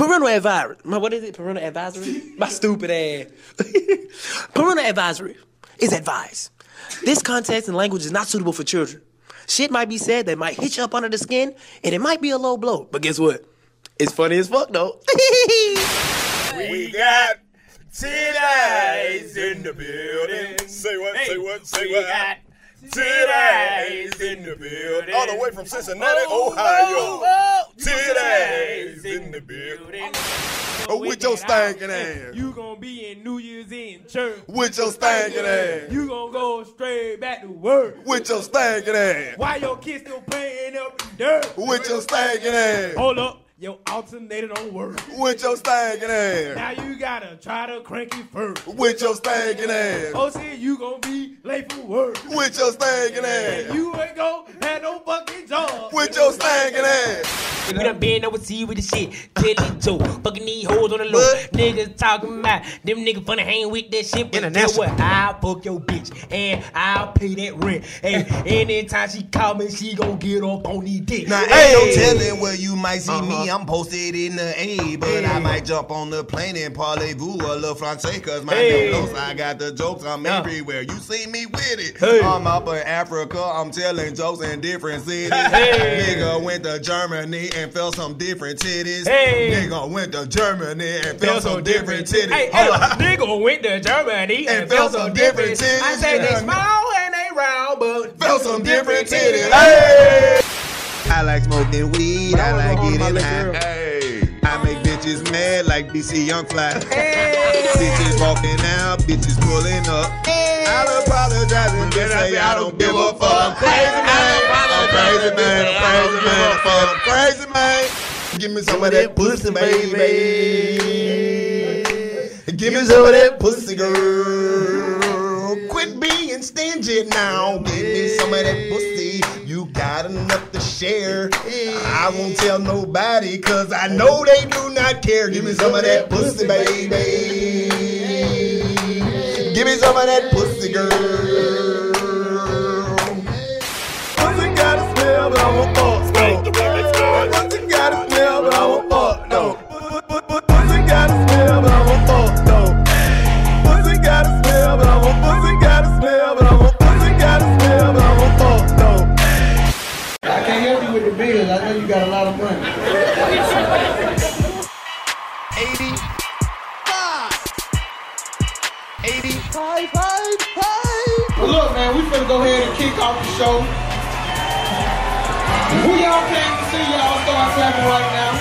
Parental advisory. My, what is it? Parental advisory? My stupid ass. Parental advisory is advice. This context and language is not suitable for children. Shit might be said that might hit you up under the skin, and it might be a low blow. But guess what? It's funny as fuck though. We got today's in the building. Say what? say what? Say we what? Today's in the building. All the way from Cincinnati, Oh, oh Ohio. oh, oh. oh. Today's in the building. Oh, with your stinking ass. You gonna be in New Year's in church. With your stinking ass. You gonna go straight back to work. With your stinking ass. Why your kids still playing up in dirt? With your stinking ass. Hold up, your alternator don't work. With your stinking ass. Now you gotta try to crank it first. With your stinking ass. Oh, see, you gonna be late for work. With your stinking And ass. you ain't gonna have no fucking job. With your stinking ass. We done been overseas with the shit. Tell it Joe. Fucking these hoes on the low. What? Niggas talking about them niggas funny hang with that shit. But guess what? I'll fuck your bitch. And I'll pay that rent. Hey, anytime she call me, she gon' get up on these dick. Now, hey. ain't no telling where you might see me. Uh-huh. I'm posted in the A, but I might jump on the plane and parlez-vous a little francais, cause my Hey. name knows I got the jokes. I'm Yeah. everywhere. You see me with it. Hey. I'm up in Africa. I'm telling jokes in different cities. Hey. Nigga went to Germany and felt some different titties. Hey. Nigga went to Germany and felt some different titties. Hey, hey, nigga went to Germany and, And felt some different titties. I said they small and they round, but Felt some different titties. Hey. I like smoking weed. I like Hold on, getting high. Hey. I make bitches mad like DC Young Fly. bitches walking out, bitches pulling up. I'll apologize and just say I don't give a fuck. I'm crazy man. I'm crazy man. I'm crazy man. I'm crazy man. Give me some of that pussy, baby. Give me some of that pussy, girl. Quit being stingy now. Give me some of that pussy. You got enough to share. I won't tell nobody, cause I know they do not care. Give me some of that pussy, baby. Give me some of that pussy, girl. Pussy got a smell, but I won't fuck. No. Pussy got a smell, but I won't fuck. No. bills. I know you got a lot of money. 85. 85, 85. Well, look, man, we finna go ahead and kick off the show. Who y'all came to see, y'all start clapping right now.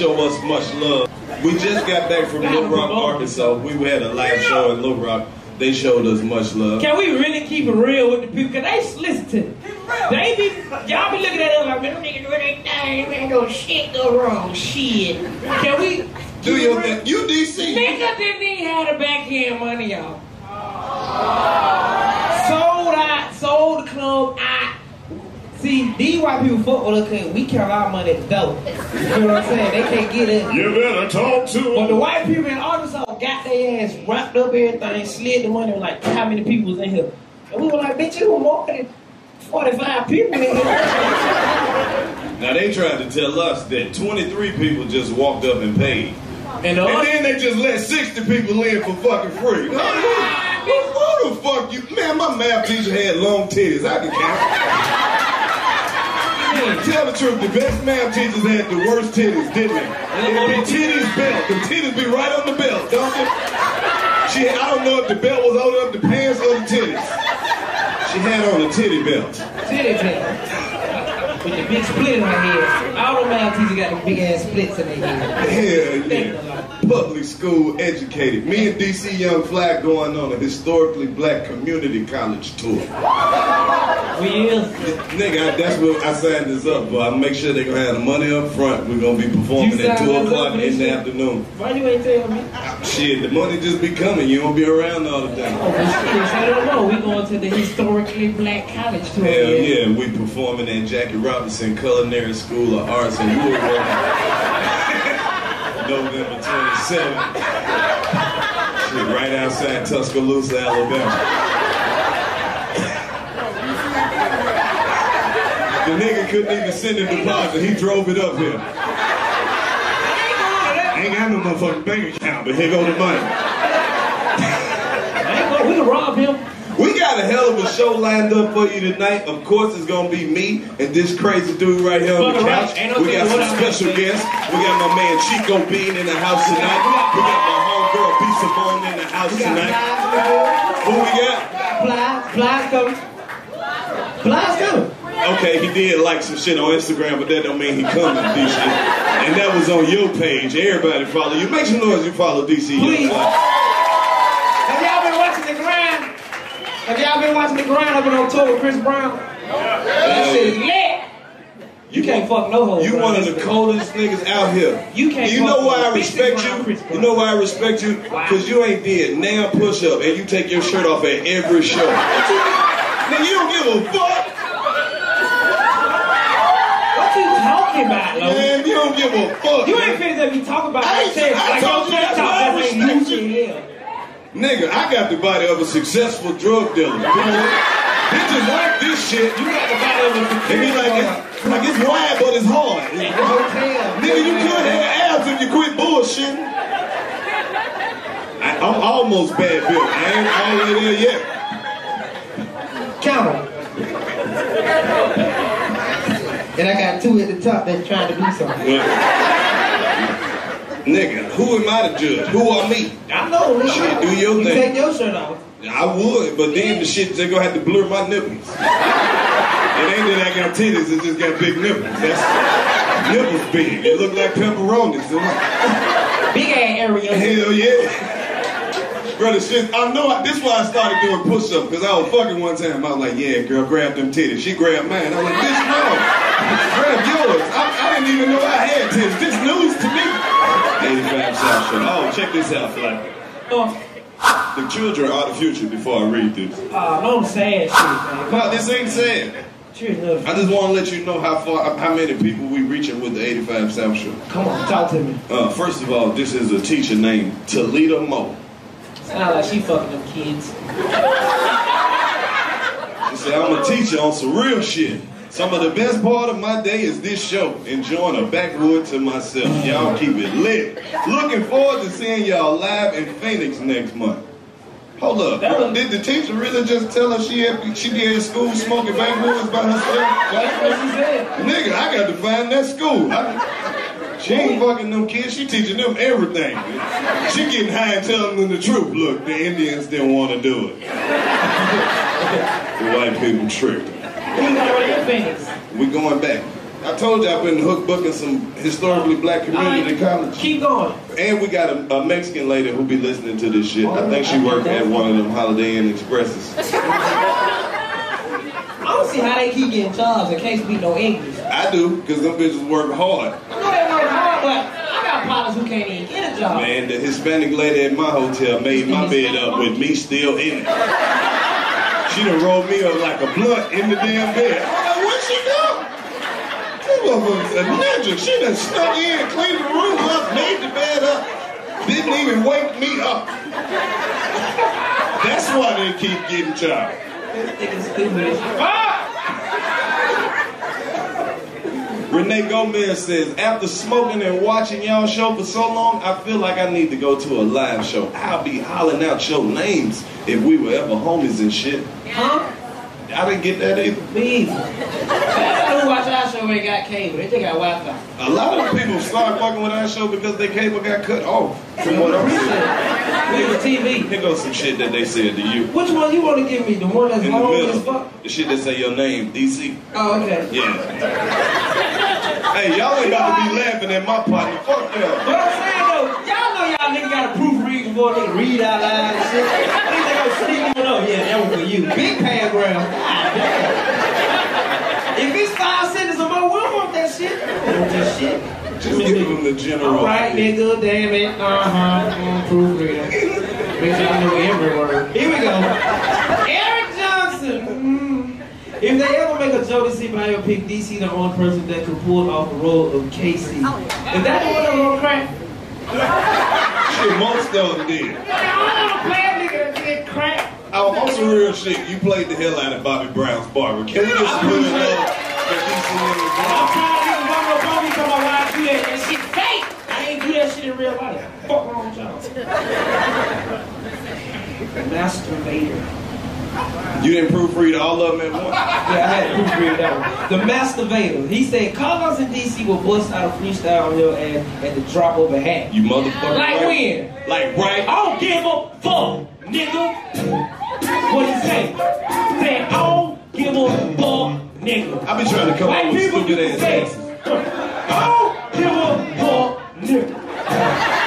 show us much love. We just got back from Little Rock, Arkansas. We had a live show in Little Rock. They showed us much love. Can we really keep it real with the people? Cause they listen to They be y'all be looking at us like man, nigga doing their thing. Ain't no shit go wrong. Shit. Can we? Do your thing. You DC. Nigga didn't even have the backhand money, y'all. Sold out. Sold the club out these white people fuck with us because we count our money at the door. You know what I'm saying? They can't get it. You better talk to But the white people in Arkansas got their ass wrapped up everything, slid the money, like how many people was in here? And we were like, bitch, you were more than 45 people in here. Now they tried to tell us that 23 people just walked up and paid. And, and then they just let 60 people in for fucking free. Who the fuck you? Man, my math teacher had long titties. I can count. Tell the truth, the best math teachers had the worst titties, didn't they? It be titties belt. The titties be right on the belt, don't they? She, I don't know if the belt was holding up the pants or the titties. She had on a titty belt. Titty belt. With the big split in her head. All the math teachers got the big ass splits in their head. Hell yeah. Public school educated. Me and DC Young Fly going on a historically black community college tour. We is. Nigga, I, that's what I signed this up for. I make sure they gonna have the money up front. We're gonna be performing at 2 o'clock in the afternoon. Why you ain't tell me? Shit, the money just be coming. You don't be around all the time. Oh, shit, I don't know. We going to the historically black college tour. Hell yeah, we performing at Jackie Robinson Culinary School of Arts in Louisville. November 27th. Shit, right outside Tuscaloosa, Alabama. The nigga couldn't even send a deposit. He drove it up here. Ain't got no motherfucking bank account, but here go the money. Ain't We can rob him. Got a hell of a show lined up for you tonight. Of course, it's gonna be me and this crazy dude right here on the couch. We got some special guests. We got my man Chico Bean in the house tonight. We got my homegirl B Simone in the house tonight. Who we got? Flies coming. Flies coming. Okay, he did like some shit on Instagram, but that don't mean he coming, to DC. And that was on your page. Everybody follow you. Make some noise you follow DC. Please. Young Fly. Have y'all been watching the grind? Have y'all been watching the grind up in October, Chris Brown? That shit is lit. You can't fuck no hoes. You bro. one of the coldest niggas out here. You can't You know why I respect you? You know why I respect you? Because you ain't did now push up and you take your shirt off at every show. Nigga, you don't give a fuck. What you talking about, Lo? Man, you don't give a fuck. You ain't finna let me talk about I that ain't- shit. I told you TikTok, that's why I that ain't respect new you. shit here. Nigga, I got the body of a successful drug dealer. Bitches like this shit. You got the body of a They be like, it's, like it's wide, but it's hard. Nigga, you could have abs if you quit bullshitting. I, I'm almost bad built. I ain't all the way there yet. Count 'em. And I got two at the top that trying to do something. Nigga, who am I to judge? Who are me? I know. Shit, do your you thing. take your shirt off. I would, but then the shit they gonna have to blur my nipples. It ain't that I got titties, it just got big nipples. That's nipples big. It look like pepperonis. Big ass area. Hell yeah. Brother, shit, I know, I, this why I started doing push-ups, because I was fucking one time. I was like, yeah, girl, grab them titties. She grabbed mine. I was like, bitch, no. Grab yours. I, I didn't even know I had titties. This news to me. 85 South Show. Oh, check this out, Fly. Oh, The children are the future before I read this. uh, no sad shit, man. No, this ain't sad. Cheers, I just want to let you know how far, how many people we reaching with the 85 South Show. Come on, talk to me. Uh, first of all, this is a teacher named Talita Moe. Sound like she fucking them kids. She said, I'm a teacher on some real shit. Some of the best part of my day is this show, enjoying a backwood to myself. Y'all keep it lit. Looking forward to seeing y'all live in Phoenix next month. Hold up. Did the teacher really just tell her she had, she be in school smoking backwoods by herself? That's what she said. Nigga, I got to find that school. I- she ain't fucking them kids. She teaching them everything. She getting high and telling them the truth. Look, the Indians didn't want to do it. the white people tricked. Who you got already in Phoenix? We going back. I told you I've been hook booking some historically black community college. Keep going. And we got a, a Mexican lady who be listening to this shit. I think she oh, worked at one of them Holiday Inn Expresses. I don't see how they keep getting jobs and can't speak no English. I do, because them bitches work hard. I know they work hard, but I got partners who can't even get a job. Man, the Hispanic lady at my hotel made my bed up with me still in it. She done rolled me up like a blunt in the damn bed. I'm like, what she do? motherfucker's a ninja. She done snuck in, cleaned the room up, made the bed up, didn't even wake me up. That's why they keep getting child. Renee Gomez says, after smoking and watching y'all show for so long, I feel like I need to go to a live show. I'll be hollering out your names if we were ever homies and shit. Huh? I didn't get that either. Me either. I don't watch our show ain't got cable. They just got Wi-Fi. A lot of people start fucking with our show because their cable got cut off. From what I'm saying. With the TV. Here goes some shit that they said to you. Which one you want to give me? The one that's In the long as fuck? The shit that say your name, DC. Oh, okay. Yeah. hey, y'all ain't about to be laughing at my partner. Fuck y'all. But I'm saying though, y'all know y'all niggas got to proofread before they read out loud and shit. Niggas they gonna sneak one up. Yeah, that one for you. Big paragraph. God damn. If it's five sentences or more, we don't want that shit. We don't want that shit. Just give them the general. All right, nigga, damn it. Uh-huh. Mm, proofreader. Make sure you know every word. Here we go. Eric Johnson. Mm. If they ever make a Jodeci biopic, DC the only person that could pull off the role of K-Ci. Is that the one that was on crack? Shit, most of them did. I. Oh, on some real shit, you played the hell out of Bobby Brown's barber. Can we get good love that DC I'm walking up on me talking about why do. That shit fake. I ain't do that shit in real life. Fuck wrong y'all. Masturbator. You didn't proofread all of them at once? Yeah, I had to proofread that one. The Masturbator. He said Karlous and DC will bust out a freestyle on your ass at the drop of a hat. You motherfucker. Like when? Like right? I don't give a fuck, nigga. What he say? Say, I don't give a fuck, nigga. I be trying to come White up with stupid ass say. I don't give a fuck, nigga.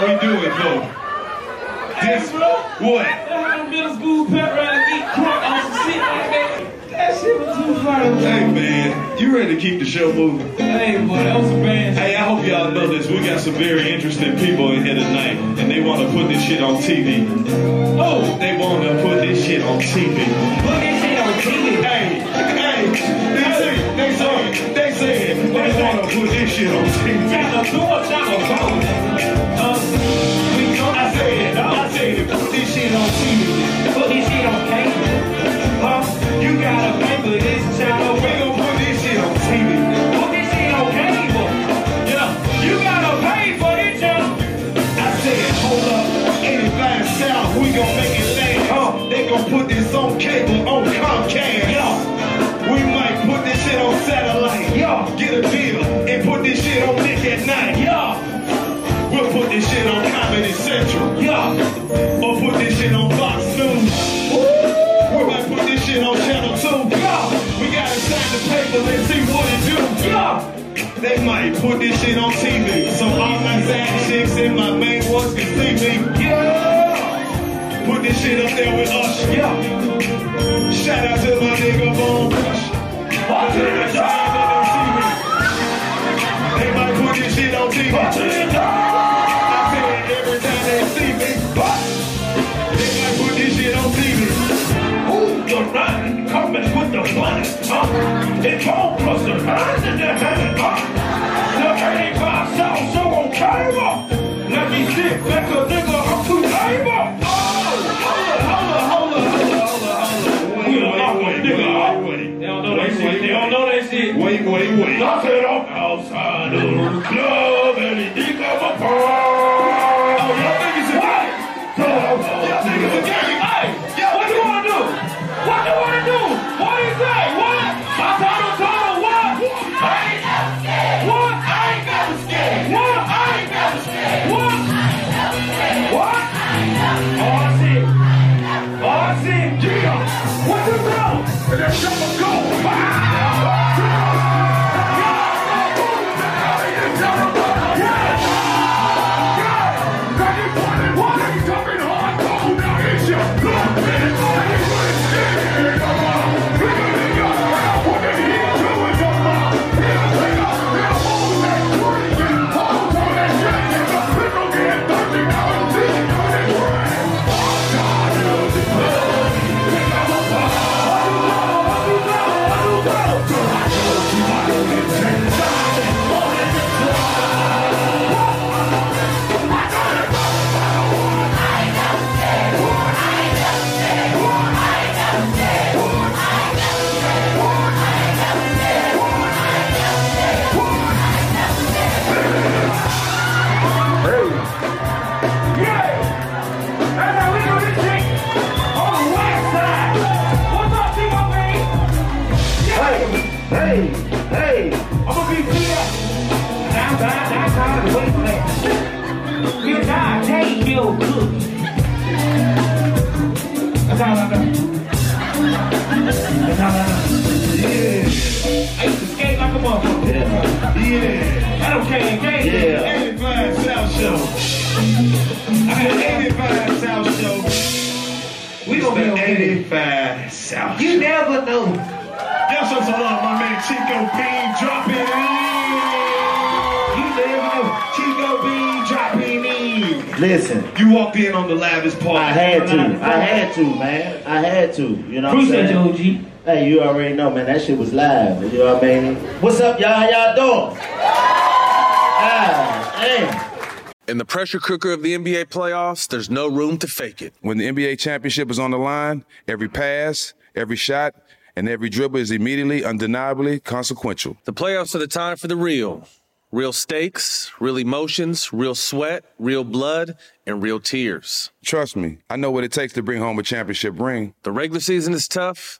What we do it for. This, what? They middle school pep rally some shit that. That shit was too funny. Hey man, you ready to keep the show moving? Hey, boy, that was some bad Hey, I hope y'all know this. We got some very interesting people in here tonight, and they want to put this shit on TV. Oh, they want to put this shit on TV. Put this shit on TV. Hey, hey, they say, they say, they say, they want to put this shit on TV. Trying to do a job of we go. I said, I put this shit on TV. Put this shit on cable. Huh? You gotta pay for this channel. We gonna put this shit on TV. Put this shit on cable. Yeah. You gotta pay for this channel. I said, hold up, 85 South, we gon' make it last. Huh? They gon' put this on cable on Comcast. Yeah. We might put this shit on satellite. Yeah. Get a deal and put this shit on Nick at Night. Yeah. This shit on Comedy Central. Yeah. Or put this shit on Fox News. We might put this shit on Channel 2. Yeah. We gotta sign the papers and see what it do. Yeah. They might put this shit on TV. So all my side chicks and my main ones can see me. Yeah. Put this shit up there with us. Yeah. Shout out to my nigga Bone Rush. Watch it, They might put this shit on TV. of the planet huh? It came from the earth and the heaven up. Now can't by ourselves, so on camera. Let me sit back a nigga, I'm too able. Oh, holla, holla, holla, holla, holla, holla. We don't know what nigga up. They don't know that shit. They don't know that shit. Wait, wait, wait. Knock it off. Yeah. Yeah. I don't care. Okay? Yeah. 85 South Show. I got 85 South Show. We gonna be It's the okay. 85 South You never know. Y'all show some love, my man Chico Bean dropping in. You never know. Chico Bean dropping in. Listen, You walked in on the lavish part. I had to. I had to, man. I had to. You know what Appreciate I'm you, saying? OG. Hey, you already know, man. That shit was live. You know what I mean? What's up, y'all? How y'all doing? Ah, damn. In the pressure cooker of the NBA playoffs, there's no room to fake it. When the NBA championship is on the line, every pass, every shot, and every dribble is immediately, undeniably consequential. The playoffs are the time for the real. Real stakes, real emotions, real sweat, real blood, and real tears. Trust me, I know what it takes to bring home a championship ring. The regular season is tough,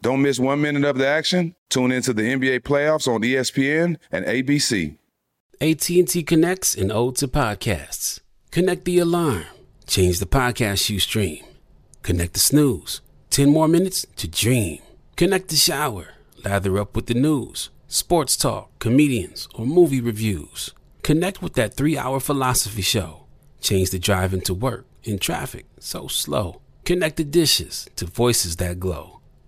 Don't miss one minute of the action. Tune into the NBA playoffs on ESPN and ABC. AT&T connects an ode to podcasts. Connect the alarm. Change the podcast you stream. Connect the snooze. 10 more minutes to dream. Connect the shower. Lather up with the news, sports talk, comedians, or movie reviews. Connect with that three-hour philosophy show. Change the drive into work in traffic so slow. Connect the dishes to voices that glow.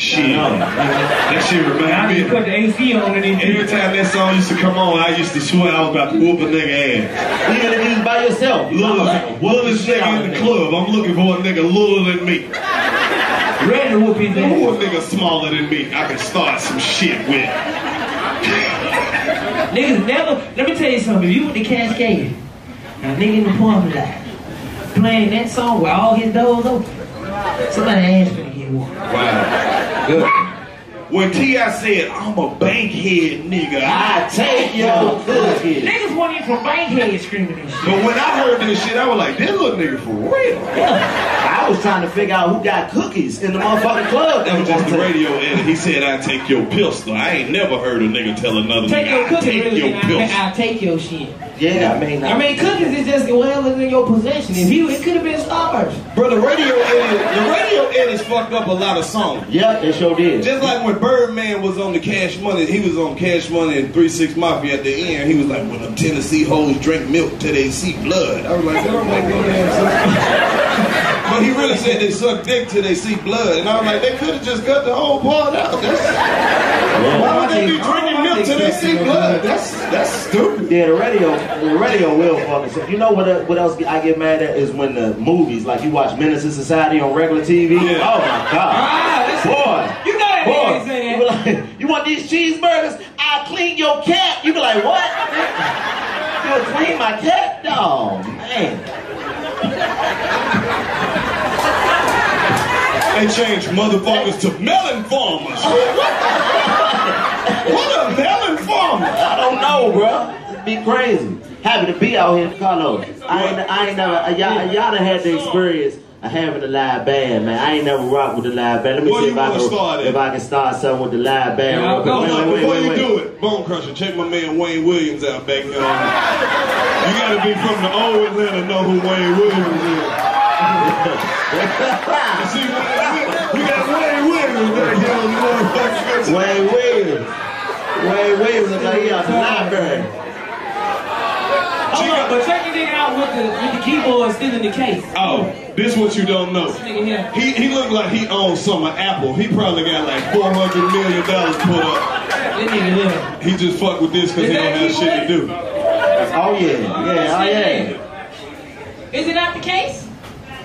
Shit. That shit I remind need me. to put the AC on and Every then time that song used to come on, I used to swear I was about to whoop a nigga ass. You gonna do by yourself. Littlest, littlest nigga in the club. I'm looking for a nigga littler than me. ready to whoop his Who ass. a nigga smaller than me? I can start some shit with. Niggas never, let me tell you something. If you went to Cascade, a nigga in the parking lot, playing that song with all his doors open, somebody ass finna get one. Wow. Good. When T.I. said, I'm a bankhead nigga, I take your cookies. Niggas want you from Bankhead screaming this shit. But when I heard this shit, I was like, that little nigga for real. I was trying to figure out who got cookies in the motherfucking club. That was just the radio edit. He said, I take your pistol. I ain't never heard a nigga tell another Take nigga, your I cookies, take really, your and pistol. I, I take your shit. Yeah, I mean, I mean, cookies is just whatever's in your possession. If you, it could have been Starburst. Bro, the radio edit, the radio edits fucked up a lot of songs. yeah, they sure did. Just like when Birdman was on the Cash Money, he was on Cash Money and Three Six Mafia at the end. He was like, "When them Tennessee hoes drink milk till they see blood." I was like, "That don't make no damn sense." he really said they suck dick till they see blood, and I'm like, "They could have just cut the whole part out." That's, why would they be drinking milk till they see blood? That's that's stupid. Yeah, the radio, the radio will fuck us. up. You know what? uh, What else I get mad at is when the movies, like you watch Menace to Society on regular TV. Yeah. Oh my god, Ah, boy, You know that boy, you, be like, you want these cheeseburgers? I clean your cat. You be like, what? You clean my cat? Oh man. They changed motherfuckers to melon farmers. what a melon farmer? I don't know, bro. It'd be crazy. Happy to be out here in Karlous. I ain't, I ain't never, uh, y'all, y'all done had the experience of having a live band, man. I ain't never rocked with the live band. Let me Where see if I, wanna start can, it? if I can start something with the live band. real quick. Wait, wait, wait, before wait, you wait. do it, Bone Crusher, check my man Wayne Williams out back there. You gotta be from the old Atlanta to know who Wayne Williams is. you see, we got Wayne Williams back here on the motherfucking Wayne Williams. Wayne Williams look like he out the library. Hold on, but check the nigga out with the with the keyboard still in the case. Oh, this what you don't know. He he looked like he owns some of Apple. He probably got like four hundred million dollars put up. That nigga here. He just fuck with this because he don't have shit to do. Oh yeah, yeah, oh yeah. Is it out the case?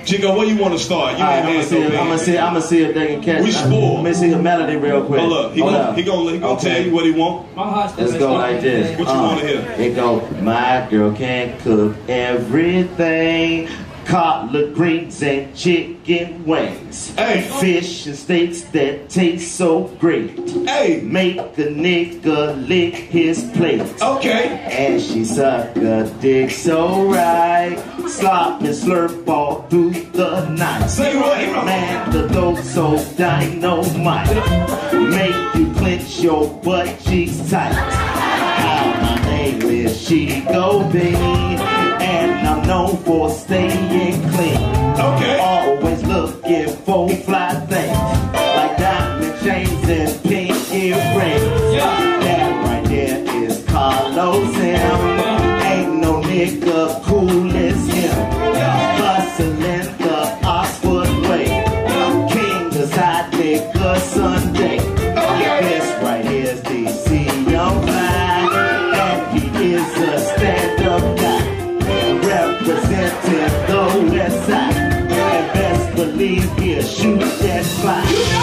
Chico, where you want to start? You All right, ain't I'm gonna see. If, I'm gonna band. see. I'm gonna see if they can catch. We spoiled. Let me see the melody real quick. Hold up, he Hold gonna up. he gonna he gonna Okay. tell you what he want. My heart's Let's go like this. What you Uh, wanna hear? It go, my girl can't cook everything. Collard greens and chicken wings. Hey. Fish and steaks that taste so great. Hey. Make a nigga lick his plate. Okay. And she suck a dick so right. Slop and slurp all through the night. Say what? Man, the dope so dynamite. Make you clench your butt cheeks tight. How my name is Chico B. And Known for staying clean. Okay. Always looking for fly things. Like diamond chains and pink earrings. That right there is Karlous M. Uh-huh. Ain't no nigga cool shoot that fly.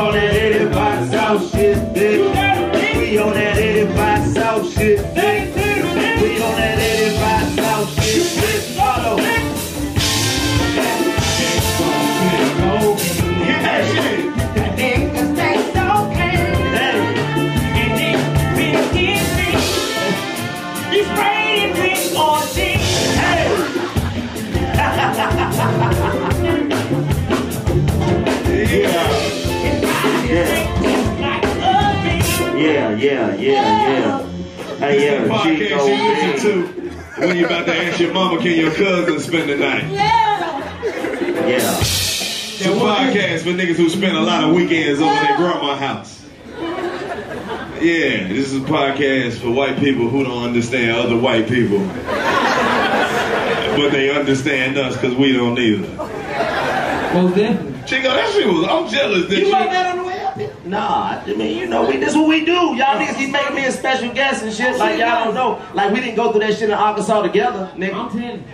Call that 85 South shit, bitch. We on that 85 South shit, bitch. Yeah, yeah, yeah, yeah. Hey, yeah, Podcast you listen to when you about to ask your mama, can your cousin spend the night? Yeah. It's a podcast for niggas who spend a lot of weekends over their grandma's house. Yeah, this is a podcast for white people who don't understand other white people. But they understand us because we don't either. Most definitely. Chico, that shit was, I'm jealous that You you. Nah, I mean, you know, we, this what we do. Y'all niggas keep making me a special guest and shit like y'all don't know. Like, we didn't go through that shit in Arkansas together, nigga. I'm telling you.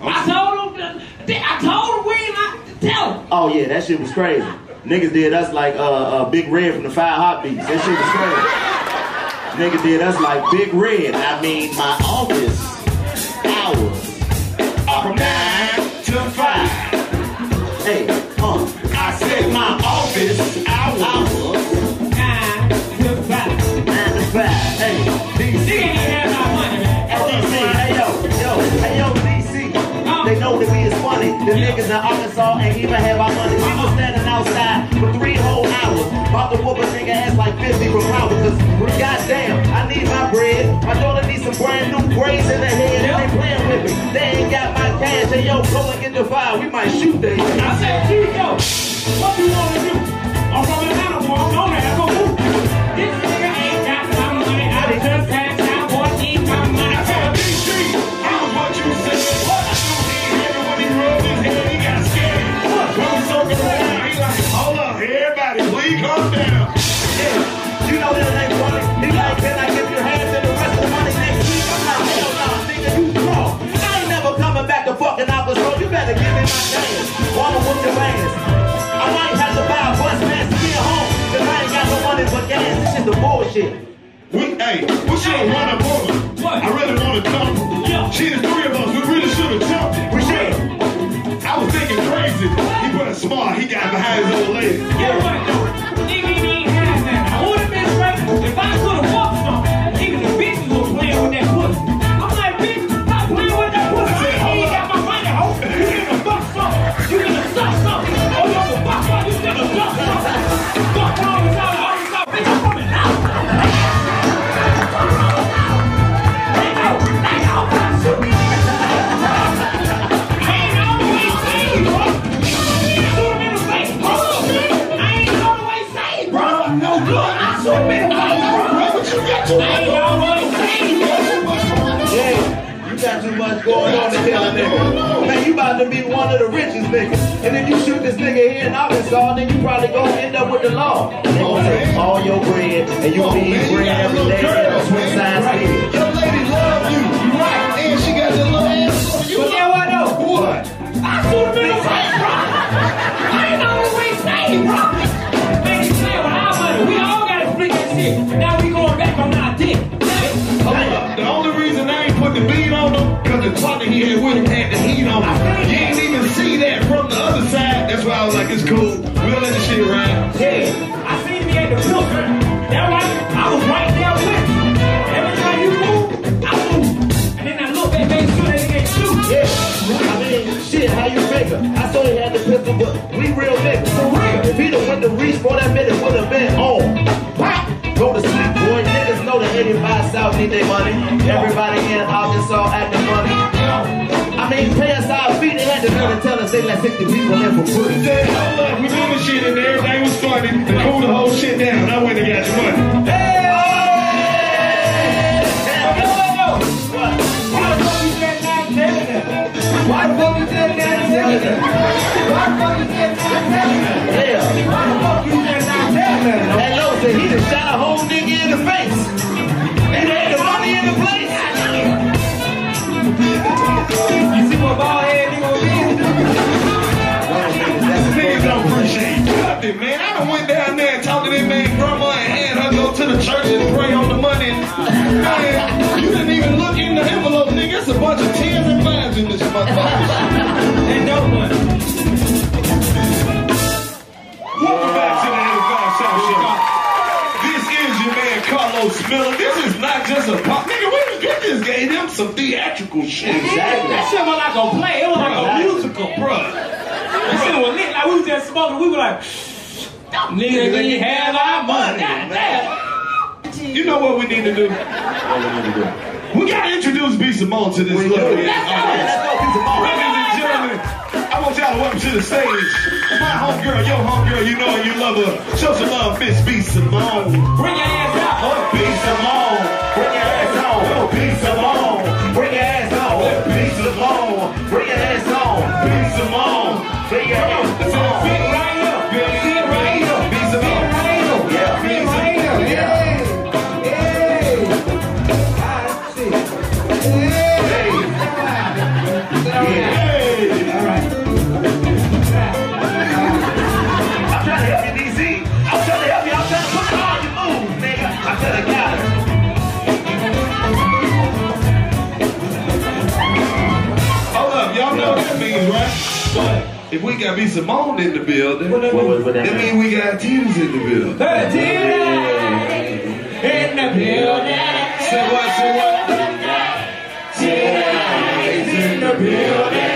I told him. I told him we not to tell him. Oh, yeah, that shit was crazy. Niggas did us like uh, uh, Big Red from the Five Heartbeats. That shit was crazy. Nigga did us like Big Red. I mean, my office hours are from 9 to 5. Hey, uh, I said my office hours. The niggas in Arkansas ain't even have our money. We was standing outside for three whole hours. About to whoop a nigga ass like 50 from power. Cause goddamn, I need my bread. My daughter needs some brand new braids in her head. They playing with me. They ain't got my cash. Hey yo, go and get the fire. We might shoot they I said, Chico, what you want to do? I'm from Atlanta, boy. I'm on. Me, calm down. Yeah, you know that ain't funny. He like, can I give you hands and the rest of the money next week? I'm like, hell no, nigga, you wrong. I ain't never coming back to fucking Aqua Soul. You better give me my chance. Wanna whoop your ass. I might have to buy a bus pass to get home. Cause I ain't got no money for gas. This shit the bullshit. We, hey, we should have run up on her. I really want to come. She the three of us. We really should have jumped. We should have. I was thinking crazy. He put a smart. He got behind his old lady. Yeah, what nigga. Man, you about to be one of the richest niggas. And if you shoot this nigga here in Arkansas, then you probably gonna end up with the law. They gonna take all your bread and you gonna eat bread every day swing size. Your lady love you. Right. And she got that little ass. But then what though? What? I shoot the face, bro. I ain't always seen, bro. You with our money. We all gotta split that shit. Now the beat on him, because the partner he had with him had the heat on him. You ain't even see that from the other side. That's why I was like, it's cool. We'll let the shit ride. Yeah, I seen me at the filter. That right, I was right there with him. Every time you move, I move. And then I look back, make sure that nigga ain't shoot. Yeah, I mean, shit, how you figure? I saw he had the pistol, but we real niggas. For real. If he done went to reach for that minute, would have been That 85 South need their money. Everybody in Arkansas acting money. I mean, pay us our feet. They had to and tell us they let 60 people in for free. Said, hold up, we doing shit in there. Everything was funny. To cool the whole shit down. I went and got your money. Why the fuck you said that? Why the fuck you said that? Yeah. Why the fuck you said that? That low said he just shot a whole nigga in the face. Man. I went down there and talked to that man grandma and had her go to the church and pray on the money. Man, you didn't even look in the envelope, nigga. It's a bunch of tens and fives in this motherfucker. No money. Welcome back to the Show. This is your man Karlous Miller. This is not just a pop. Nigga, we get this gave them some theatrical shit. That shit was like a play. It was like a musical, bro. That shit was lit. Like we was just smoking. We were like, nigga, we have our money. God. You know what we need to do? We gotta introduce B. Simone to this little Let's go. Let's go, piece of ball. Ladies and gentlemen, I want y'all to welcome to the stage my homegirl, your homegirl, you know her, you love her. Show some love, Miss B. Simone. Bring your ass out. Oh, B. Simone. We got B. Simone in the building, What- what- what that that mean? means we got Tito's in the building. In the building. Say what, say what? in the building.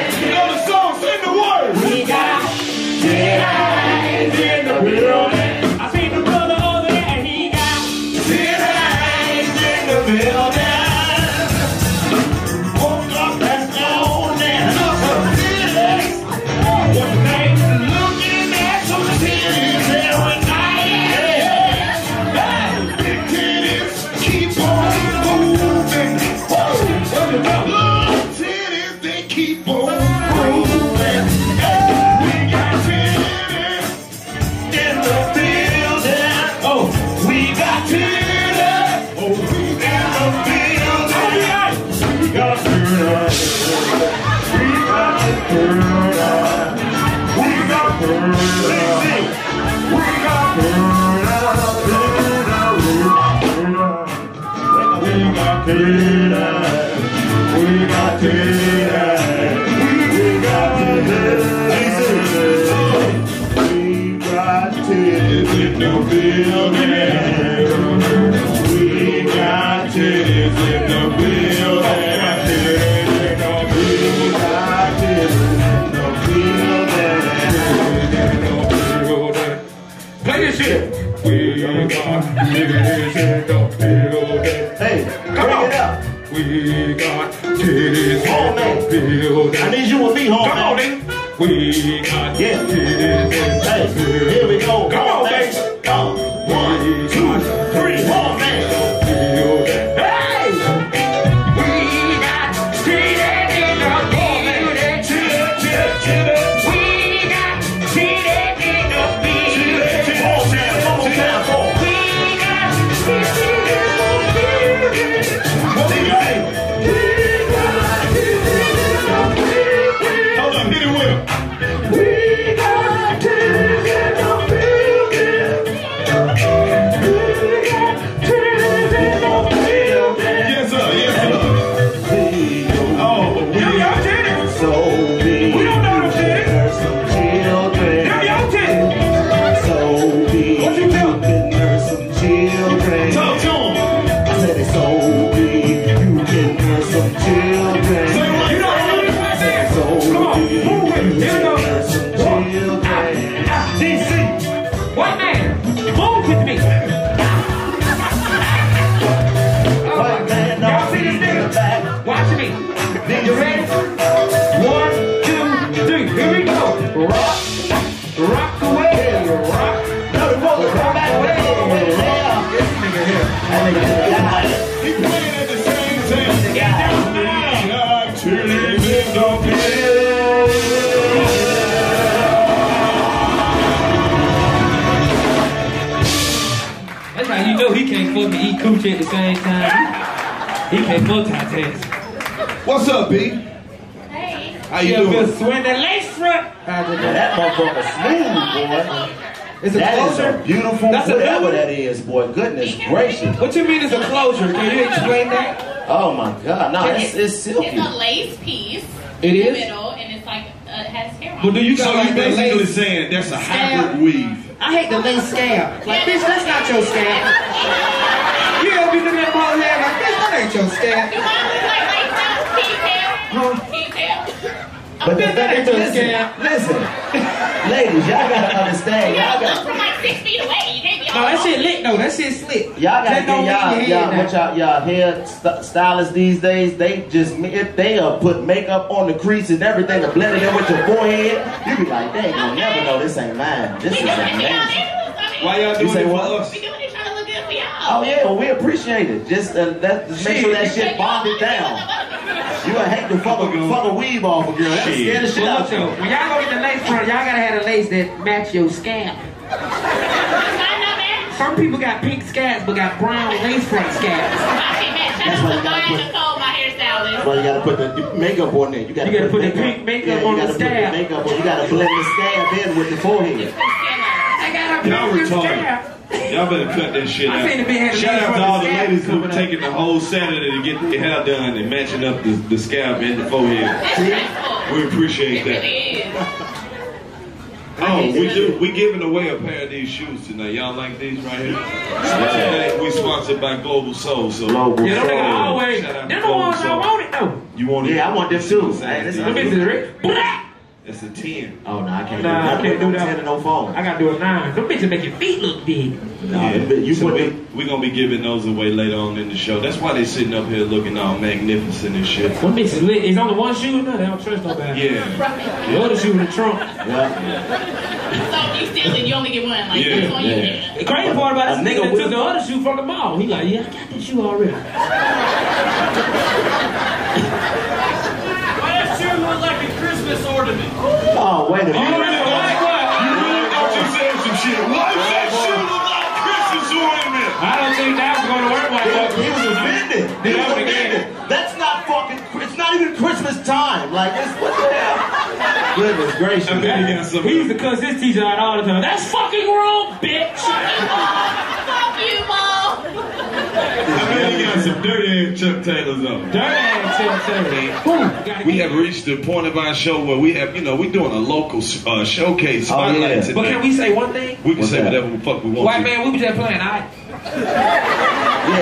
How you up here doing? swinging that lace front. That motherfucker smooth, boy. It's a That is closure. a beautiful, That's a whatever new- that is, boy. Goodness gracious. What you mean it's a closure? Can you explain that? Oh my God, no, it's, it's silky. It's a lace piece. It is. in the middle, and it's like uh, it has hair on But do you So like you the basically lace? saying that's a Scab. hybrid weave. I hate the lace scab. Like, bitch, that's not your scab. You ever been to that ball hair? Like, bitch, that ain't your scab. Do mine look like lace now? Can you? Huh? Can you tell? But the bet that thing ain't your listen, listen, ladies, y'all gotta understand. You Y'all gotta look from like six feet away. You can't be No, all that shit lit though. That shit slick. Y'all gotta That don't get y'all, y'all, head what y'all, y'all hair st- stylists these days, they just, if they uh, put makeup on the crease and everything and blend it in with your forehead, you be like, they ain't gonna never know this ain't mine. This We is doing it for y'all amazing. niggas. Why y'all You doing say it for what? us? We doing it trying to look good for y'all. Oh yeah, well we appreciate it. Just uh, that, just make sure that shit bonded down. You gonna hate to fuck a, fuck a weave off a girl. That's scare the shit Well, out you. when y'all go get the lace front, y'all gotta have a lace that match your scalp. Some people got pink scabs, but got brown lace front scabs. I can't match. That's why you gotta Maya put- Nicole, my hairstylist. Well, you gotta put the makeup on there. You gotta, You gotta put the makeup. pink makeup yeah, on you the gotta put scab. makeup on. You gotta blend the scab in with the forehead. I got a Y'all retarded. Y'all better cut that shit out. the man had a Shout out to all the ladies who coming up. taking the whole Saturday to get their hair done and matching up the, the scalp and the forehead. We appreciate that. Oh, we do. We giving away a pair of these shoes tonight. Y'all like these right here? Today, we sponsored by Global Soul. So Global Yeah, Soul. niggas always. Them the ones I wanted though. You want it? Yeah, I want them too. Hey, this is Them bitches Rick. Black. That's a ten. Oh no, I can't Nah, do I that. can't do that. Ten and no phone. I gotta do a nine. Them bitches make your feet look big. Nah, Yeah. you so put we, them. we gonna be giving those away later on in the show. That's why they sitting up here looking all magnificent and shit. Them bitches lit. It's only one shoe now. They don't trust nobody. Yeah. The other shoe in the trunk. Yeah. So you steal it, you only get one. Like Yeah, this one you yeah. get. The crazy part about this nigga nigga that took the other shoe from the mall. He like, yeah, I got this shoe already. Why that shoe look like a Christmas ornament? Oh wait a You minute. really thought, you really thought you said some shit. Why does that shoe look like Christmas ornament? I don't think that was going to work like that. He was offended. He was offended. That's not fucking. It's not even Christmas time. Like it's what the hell? Goodness gracious. I bet he. He used to cuss his teacher out all the time. That's fucking wrong, bitch. Fuck you, mom. I bet he We got some dirty ass Chuck Taylors on. Dirty ass Chuck Taylor. We have reached the point of our show where we have, you know, we're doing a local uh, showcase Oh, spotlight yeah. today. But can we say one thing? We can say whatever the fuck we want White to. man, we was just playing, alright?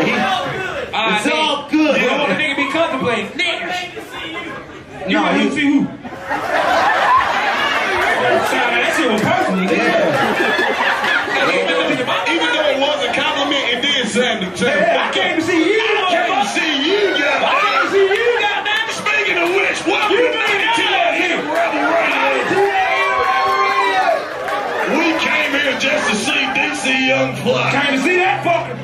Yeah, It's all good. You don't want a nigga be contemplating. Nigga. You No, want he- to see who? Sound like that shit was personal. Even though it was a compliment, it did sound the same. I came to see you. I came to see you, goddamn. I came to see you, goddamn. Speaking of which, welcome You to made it TNT out here. Rebel Radio. We came here just to see DC Young Fly. Came to see that fucker.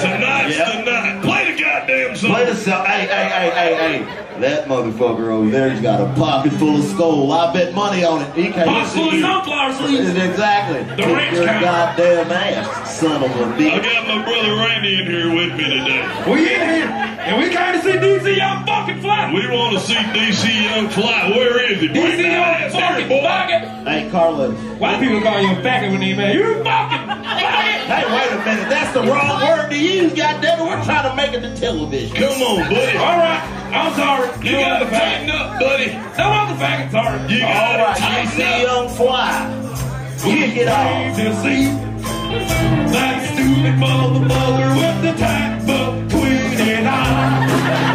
Tonight's the night. Play the goddamn song. Play the song. Hey, hey, hey, hey, hey. That motherfucker over there's got a pocket full of skull. I bet money on it. He can't Pocket see full of you. sunflower seeds. Exactly. The Kick ranch your cow. goddamn ass, son of a bitch. I got my brother Randy in here with me today. We in here, and we came to see DC Young fucking fly. We want to see DC Young Fly. Where is he? Bring DC that Young fucking boy. faggot. Hey, Karlous. Why people call you a faggot when they mad? You fucking faggot. Hey, wait a minute. That's the wrong word to use, goddammit. We're trying to make it to television. Come on, buddy. All right, I'm sorry. You gotta tighten up, buddy. No, I'm the faggot. Sorry. You All gotta right, tighten DC up. Young Fly. Kick it off. to see that stupid motherfucker with the tight butt queen and I.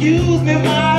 Excuse me, my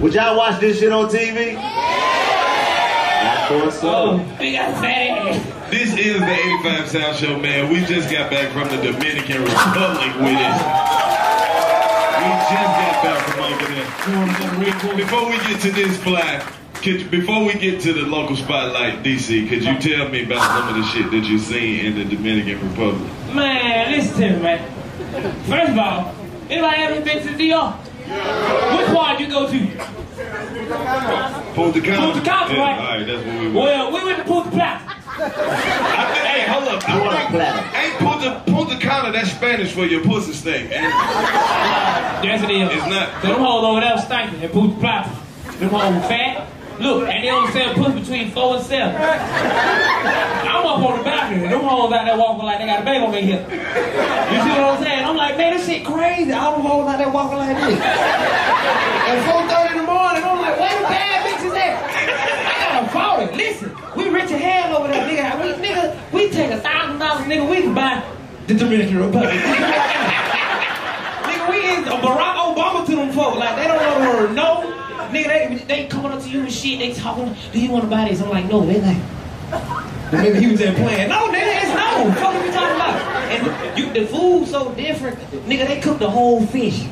Would y'all watch this shit on TV? I thought so. We got fat ass. This is the 85 South Show, man. We just got back from the Dominican Republic with it. We just got back from over there. Before we get to this fly, could, before we get to the local spotlight, DC, could you tell me about some of the shit that you've seen in the Dominican Republic? Man, listen to me, man. First of all, anybody ever been to DR? Which part you go to? Punta Cana. Punta Cana, Yeah, right? All right, that's what we went. Well, we went to Punta Plata. I think, hey, hold up. I think, ain't Punta, Punta Cana, that's Spanish for your pussy stink. ain't it? Yes, it is. It's not. So them hoes over there stinking at Punta Plata. Them hoes fat. Look, and they only sell pussy between four and seven. I'm up on the balcony, and them hoes out there walking like they got a baby on their hip. You see what I'm saying? I'm like, man, this shit crazy. All them hoes out there walking like this. At 4.30 in the morning, I'm like, where the bad bitches at? Listen, we rich as hell over there, nigga. We, nigga, we take a thousand dollars, nigga, we can buy the Dominican Republic. Nigga, we is a Barack Obama to them folks. Like, they don't know the word no. Nigga, they, they coming up to you and shit. They talking, do you want to buy this? I'm like, no. They like, maybe he was there playing. No, nigga, it's no. What we talking about? And you, the food's so different. Nigga, they cook the whole fish.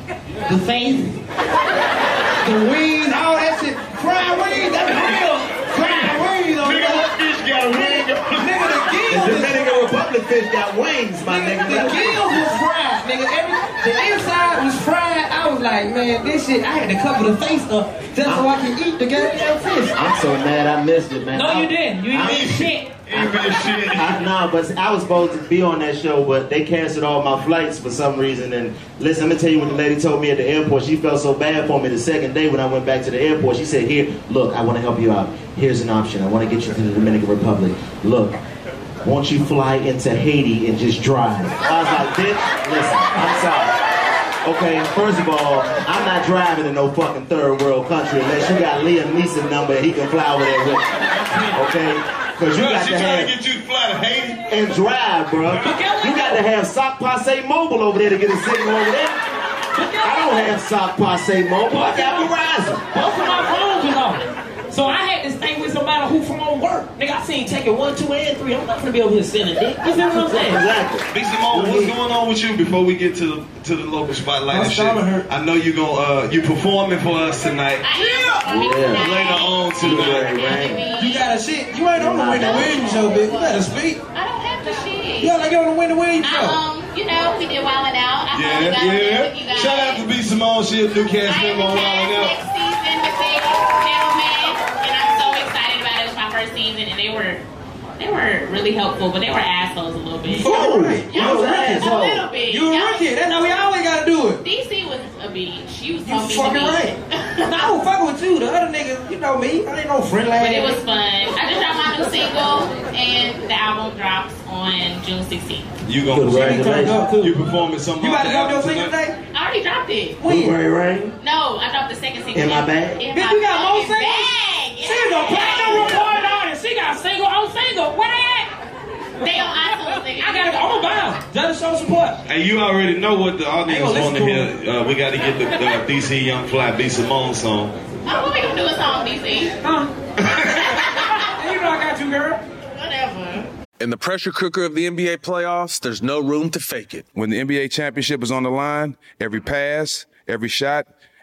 The face, the wings, all that shit. Fried wings, that's real. Fried wings on Nigga, what fish got a wing? Nigga, the The gills is Dominican Republic fish got wings, my Nigga, nigga. the gills was fried, nigga. Every, the inside was fried. I was like, man, this shit. I had to cover the face up just so I can eat the goddamn fish. I'm so mad I missed it, man. No, I- you didn't. You I- ain't shit. I, nah, but I was supposed to be on that show, but they canceled all my flights for some reason. And listen, I'm gonna tell you what the lady told me at the airport. She felt so bad for me the second day when I went back to the airport. She said, "Here, look, I want to help you out. Here's an option. I want to get you to the Dominican Republic. Look." Won't you fly into Haiti and just drive? I was like, bitch, listen, I'm sorry. Okay, first of all, I'm not driving in no fucking third world country unless you got Liam Neeson number and he can fly over there with you. Okay? Because you Bro, got she to trying have to get you to fly to Haiti? and drive, bro. You got to have Sock Passe Mobile over there to get a signal over there. I don't have Sock Passe Mobile. I got Verizon. Both of my phones was on. So I had to stay with somebody who phone work. Nigga, I seen taking one, two, and three. I'm not gonna be over here selling dick. You feel what I'm saying? Exactly. Big Simone, what's going on with you before we get to the to the local spotlight My and shit? stomach hurt. I know you gonna uh you performing for us tonight. Yeah. yeah. Later on tonight. You got a shit. You ain't on the Wendy Williams show, bitch. You better speak. I don't have the shit. You gotta get on the Wendy Williams show. Um, you know, we did Wildin' Out. I Yeah, got yeah. you guys. Shout out to B Simone, she a new cast I am member the on cast Wildin' Out. next season with Big Gentleman, and I'm so excited about it. It was my first season, and they were they were really helpful, but they were assholes a little bit. Ooh, you Y'all was an a little bit. You a Y'all- rookie. That's how we always gotta do it. DC was a bitch. She was You so mean to fucking me. right. I was fucking fuck with you. The other niggas, you know me. I ain't no friend But like it was fun. I just dropped my new single, and the album drops on June 16th. You gonna Congratulations. you performing something You about to drop your after single today? I already dropped it. Blueberry Rain. No, I dropped the second single. In my bag? In Bitch, you got more fucking singles? bag. She's a platinum recorded artist. She got single on single. Where they at? They on iTunes. nigga. I gotta go. I'm gonna buy them. Just show support. Hey, you already know what the audience Ain't gonna want to hear. Uh, we got to get the uh, DC Young Fly B Simone song. Oh, what we gonna do a song, DC? Huh? you know I got you, girl. Whatever. In the pressure cooker of the NBA playoffs, there's no room to fake it. When the NBA championship is on the line, every pass, every shot,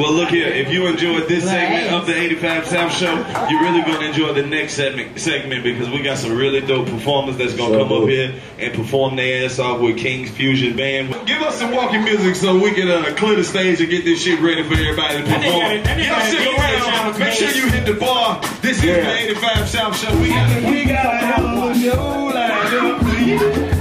Well, look here. If you enjoyed this segment of the 85 South Show, you're really going to enjoy the next segment, segment because we got some really dope performers that's going to come up here and perform their ass off with King's Fusion Band. Give us some walking music so we can uh, clear the stage and get this shit ready for everybody to perform. Y'all stick around. Make sure you hit the bar. This is the 85 South Show. We got, we got a show lined up for you.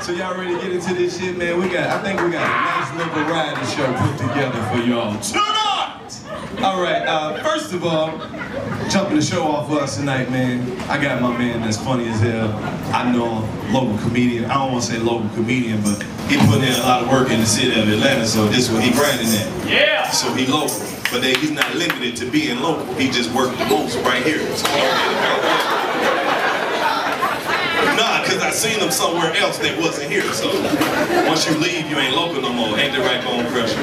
So y'all ready to get into this shit, man? We got, I think we got a nice little variety show put together for y'all tonight. All right, uh, first of all, jumping the show off for us tonight, man. I got my man that's funny as hell. I know him, local comedian. I don't want to say local comedian, but he put in a lot of work in the city of Atlanta, so this is what he grinding at. Yeah. So he local, but then he's not limited to being local. He just worked the most right here. So Nah, cause I seen him somewhere else that wasn't here. So once you leave, you ain't local no more. Ain't the right bone crusher.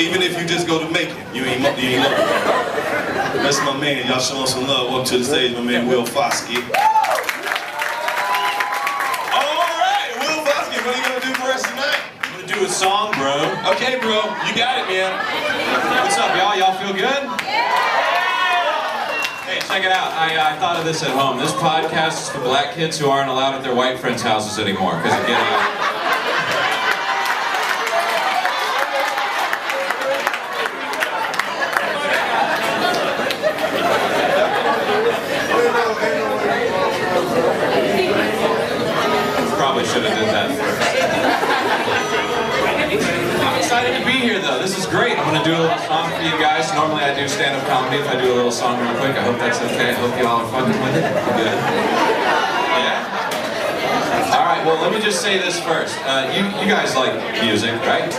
Even if you just go to Macon, you ain't you ain't local. That's my man. Y'all showing some love. Up to the stage, my man Will Foskey. All right, Will Foskey, what are you gonna do for us tonight? I'm gonna do a song, bro. Okay, bro, you got it, man. What's up, y'all? Y'all feel good? Hey, check it out. I, uh, I thought of this at home. This podcast is for black kids who aren't allowed at their white friends' houses anymore because it get out. Probably should have did that. I'm excited to be here, though. This is great. I'm going to do a little song for you guys. Normally, I do stand-up comedy. If I do a little song real quick, I hope that's okay. I hope you all are fucking with it. Good. Yeah. All right. Well, let me just say this first. Uh, you, you guys like music, right?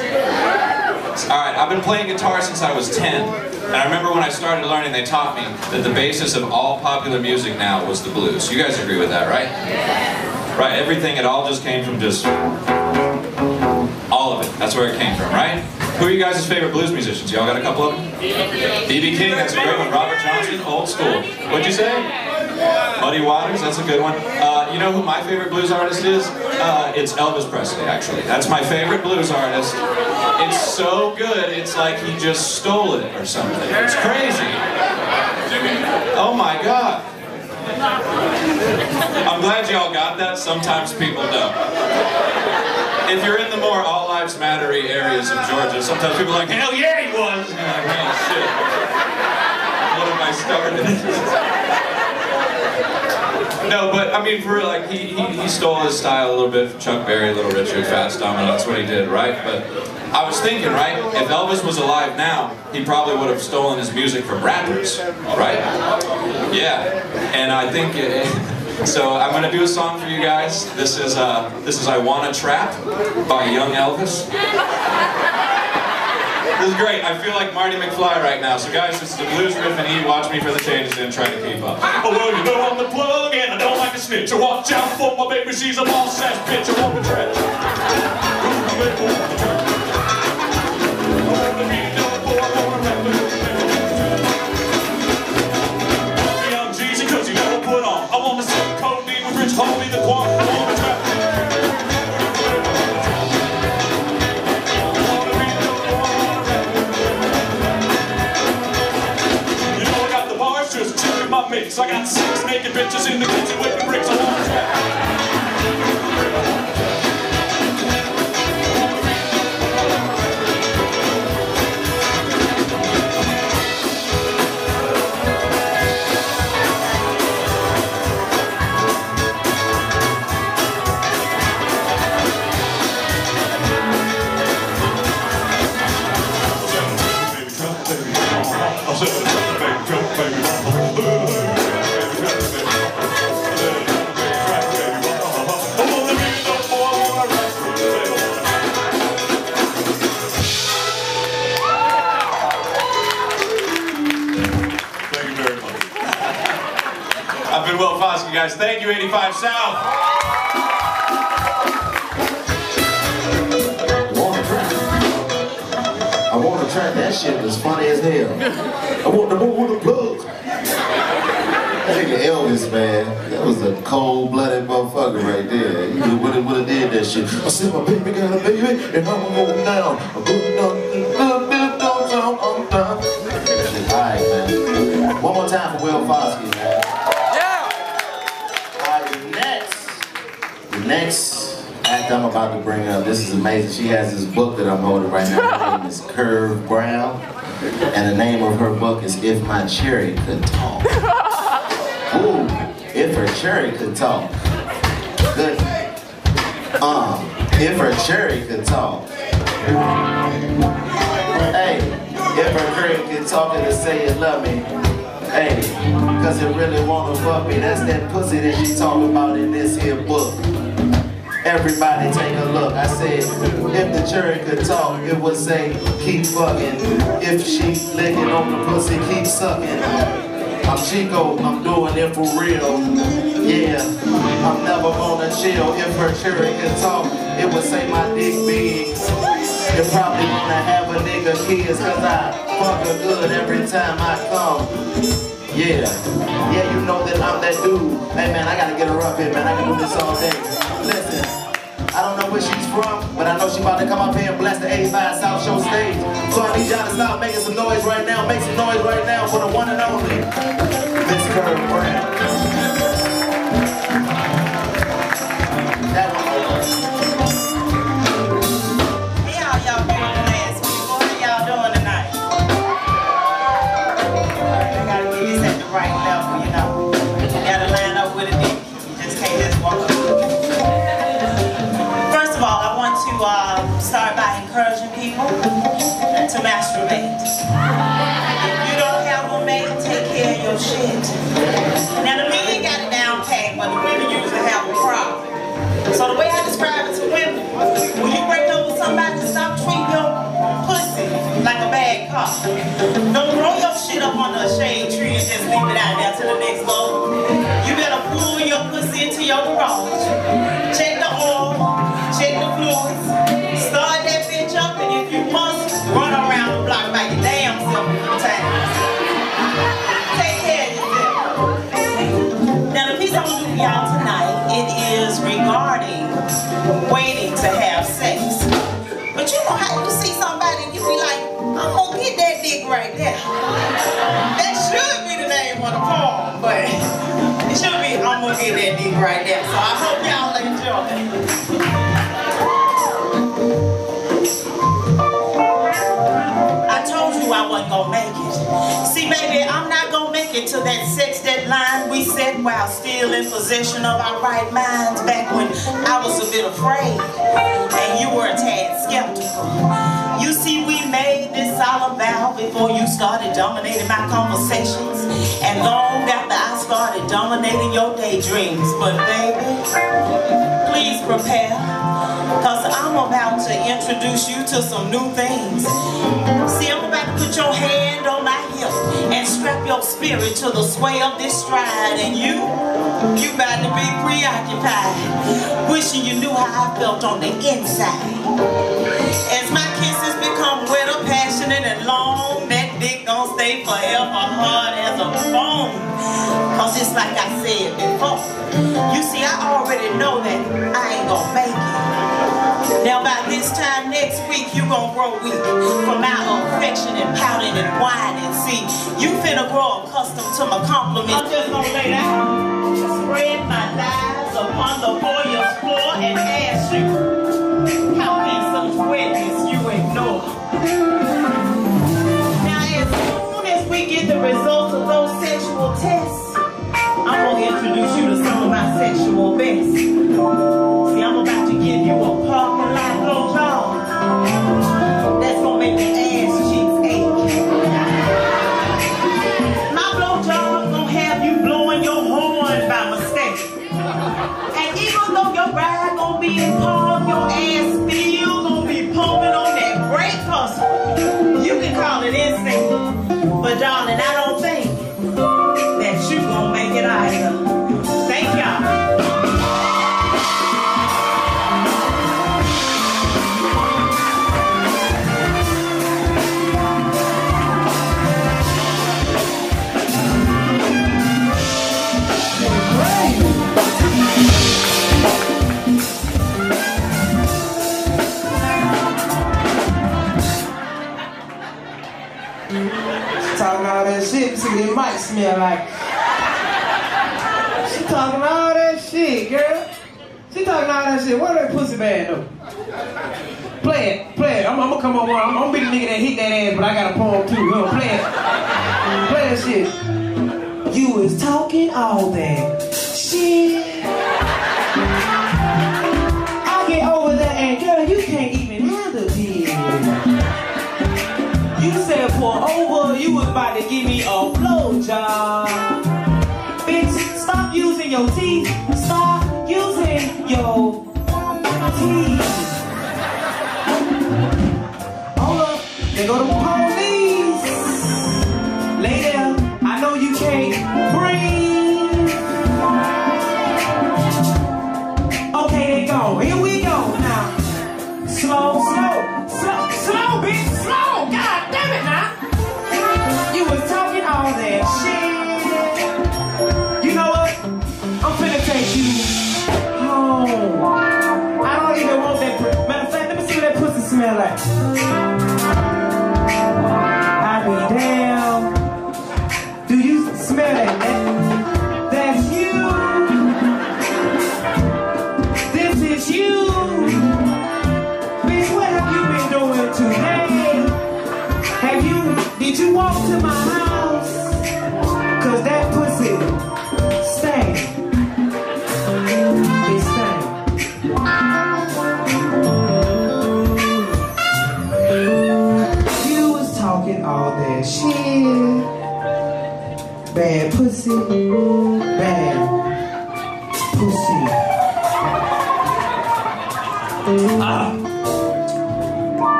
All right. I've been playing guitar since I was 10. And I remember when I started learning, they taught me that the basis of all popular music now was the blues. You guys agree with that, right? Right, everything, it all just came from just all of it. That's where it came from, right? Who are you guys' favorite blues musicians? Y'all got a couple of them? B.B. King, that's a great one. Robert Johnson, old school. What'd you say? Muddy Waters, that's a good one. Uh, you know who my favorite blues artist is? Uh, it's Elvis Presley, actually. That's my favorite blues artist. It's so good, it's like he just stole it or something. It's crazy. Oh my god. I'm glad y'all got that. Sometimes people don't. If you're in the more all lives matter areas of Georgia, sometimes people are like, hell yeah he was! And like, oh shit. What have I started? no, but I mean, for real, like, he, he, he stole his style a little bit from Chuck Berry, Little Richard, Fats Domino, that's what he did, right? But I was thinking, right, if Elvis was alive now, he probably would have stolen his music from rappers, right? Yeah, and I think, it, so I'm gonna do a song for you guys. This is, uh, this is I Wanna Trap by Young Elvis. This is great. I feel like Marty McFly right now. So guys, this is the blues riff and E. Watch me for the changes and try to keep up. Oh, well, you know I'm the plug and I don't like to snitch. So watch out for my baby, she's a boss ass bitch. I won't retreat. Young is If My Cherry Could Talk. Ooh, if her cherry could talk. Good. Um, if her cherry could talk. Hey, if her cherry could talk and say you love me. Hey, cause it really wanna fuck me. That's that pussy that she talking about in this here book. Everybody take a look. I said, if the cherry could talk, it would say, keep fucking. If she licking on the pussy, keep sucking. I'm Chico, I'm doing it for real. Yeah, I'm never gonna chill. If her cherry could talk, it would say my dick big. You probably wanna have a nigga kids, cause I fuck her good every time I come. Yeah, yeah, you know that I'm that dude. Hey man, I gotta get her up here, man. I can do this all day. The 85 South Show stage. So I need y'all to stop making some noise right now. Make some noise right now for the one and only Miss Curve Brown. People to masturbate. If you don't have a mate, take care of your shit. Now the men got it down pat, but the women usually have a problem. So the way I describe it to women, when you break up with somebody, stop treating your pussy like a bad car. Don't throw your shit up under a shade tree and just leave it out there till the next load. You better pull your pussy into your garage. Check the oil, check the fluids, dick. That should be the name of the poem, but it should be I'm gonna get that dick right there. So I hope y'all enjoy. I told you I wasn't gonna make it. See, baby, I'm not gonna make it to that sex deadline we set while still in possession of our right minds back when I was a bit afraid and you were a tad skeptical. You see, we all about before you started dominating my conversations. And long after I started dominating your daydreams. But baby, please prepare. Cause I'm about to introduce you to some new things. See, I'm about to put your hand on my hip and strap your spirit to the sway of this stride. And you, you about to be preoccupied, wishing you knew how I felt on the inside. As my Cause it's like I said before. You see, I already know that I ain't gonna make it. Now by this time next week, you gonna grow weak from our affection and pouting and whining. See, you finna grow accustomed to my compliments. I'm just gonna lay down, spread my thighs upon the foyer's floor and ask you, how can such wetness you ignore? Now as soon as we get the results that it might smell like. She talking all that shit, girl. She talking all that shit. What that pussy bad though? Play it, play it. I'm, I'm gonna come over. I'm, I'm gonna be the nigga that hit that ass, but I got a poem too. Go play it. Play that shit. You was talking all that shit. I get over there and girl, you can't even handle this. You said pour over, you was about to give me a blowjob. Bitch, stop using your teeth. Stop using your teeth. Hold up, there go to the pussy. Bad pussy. Ah.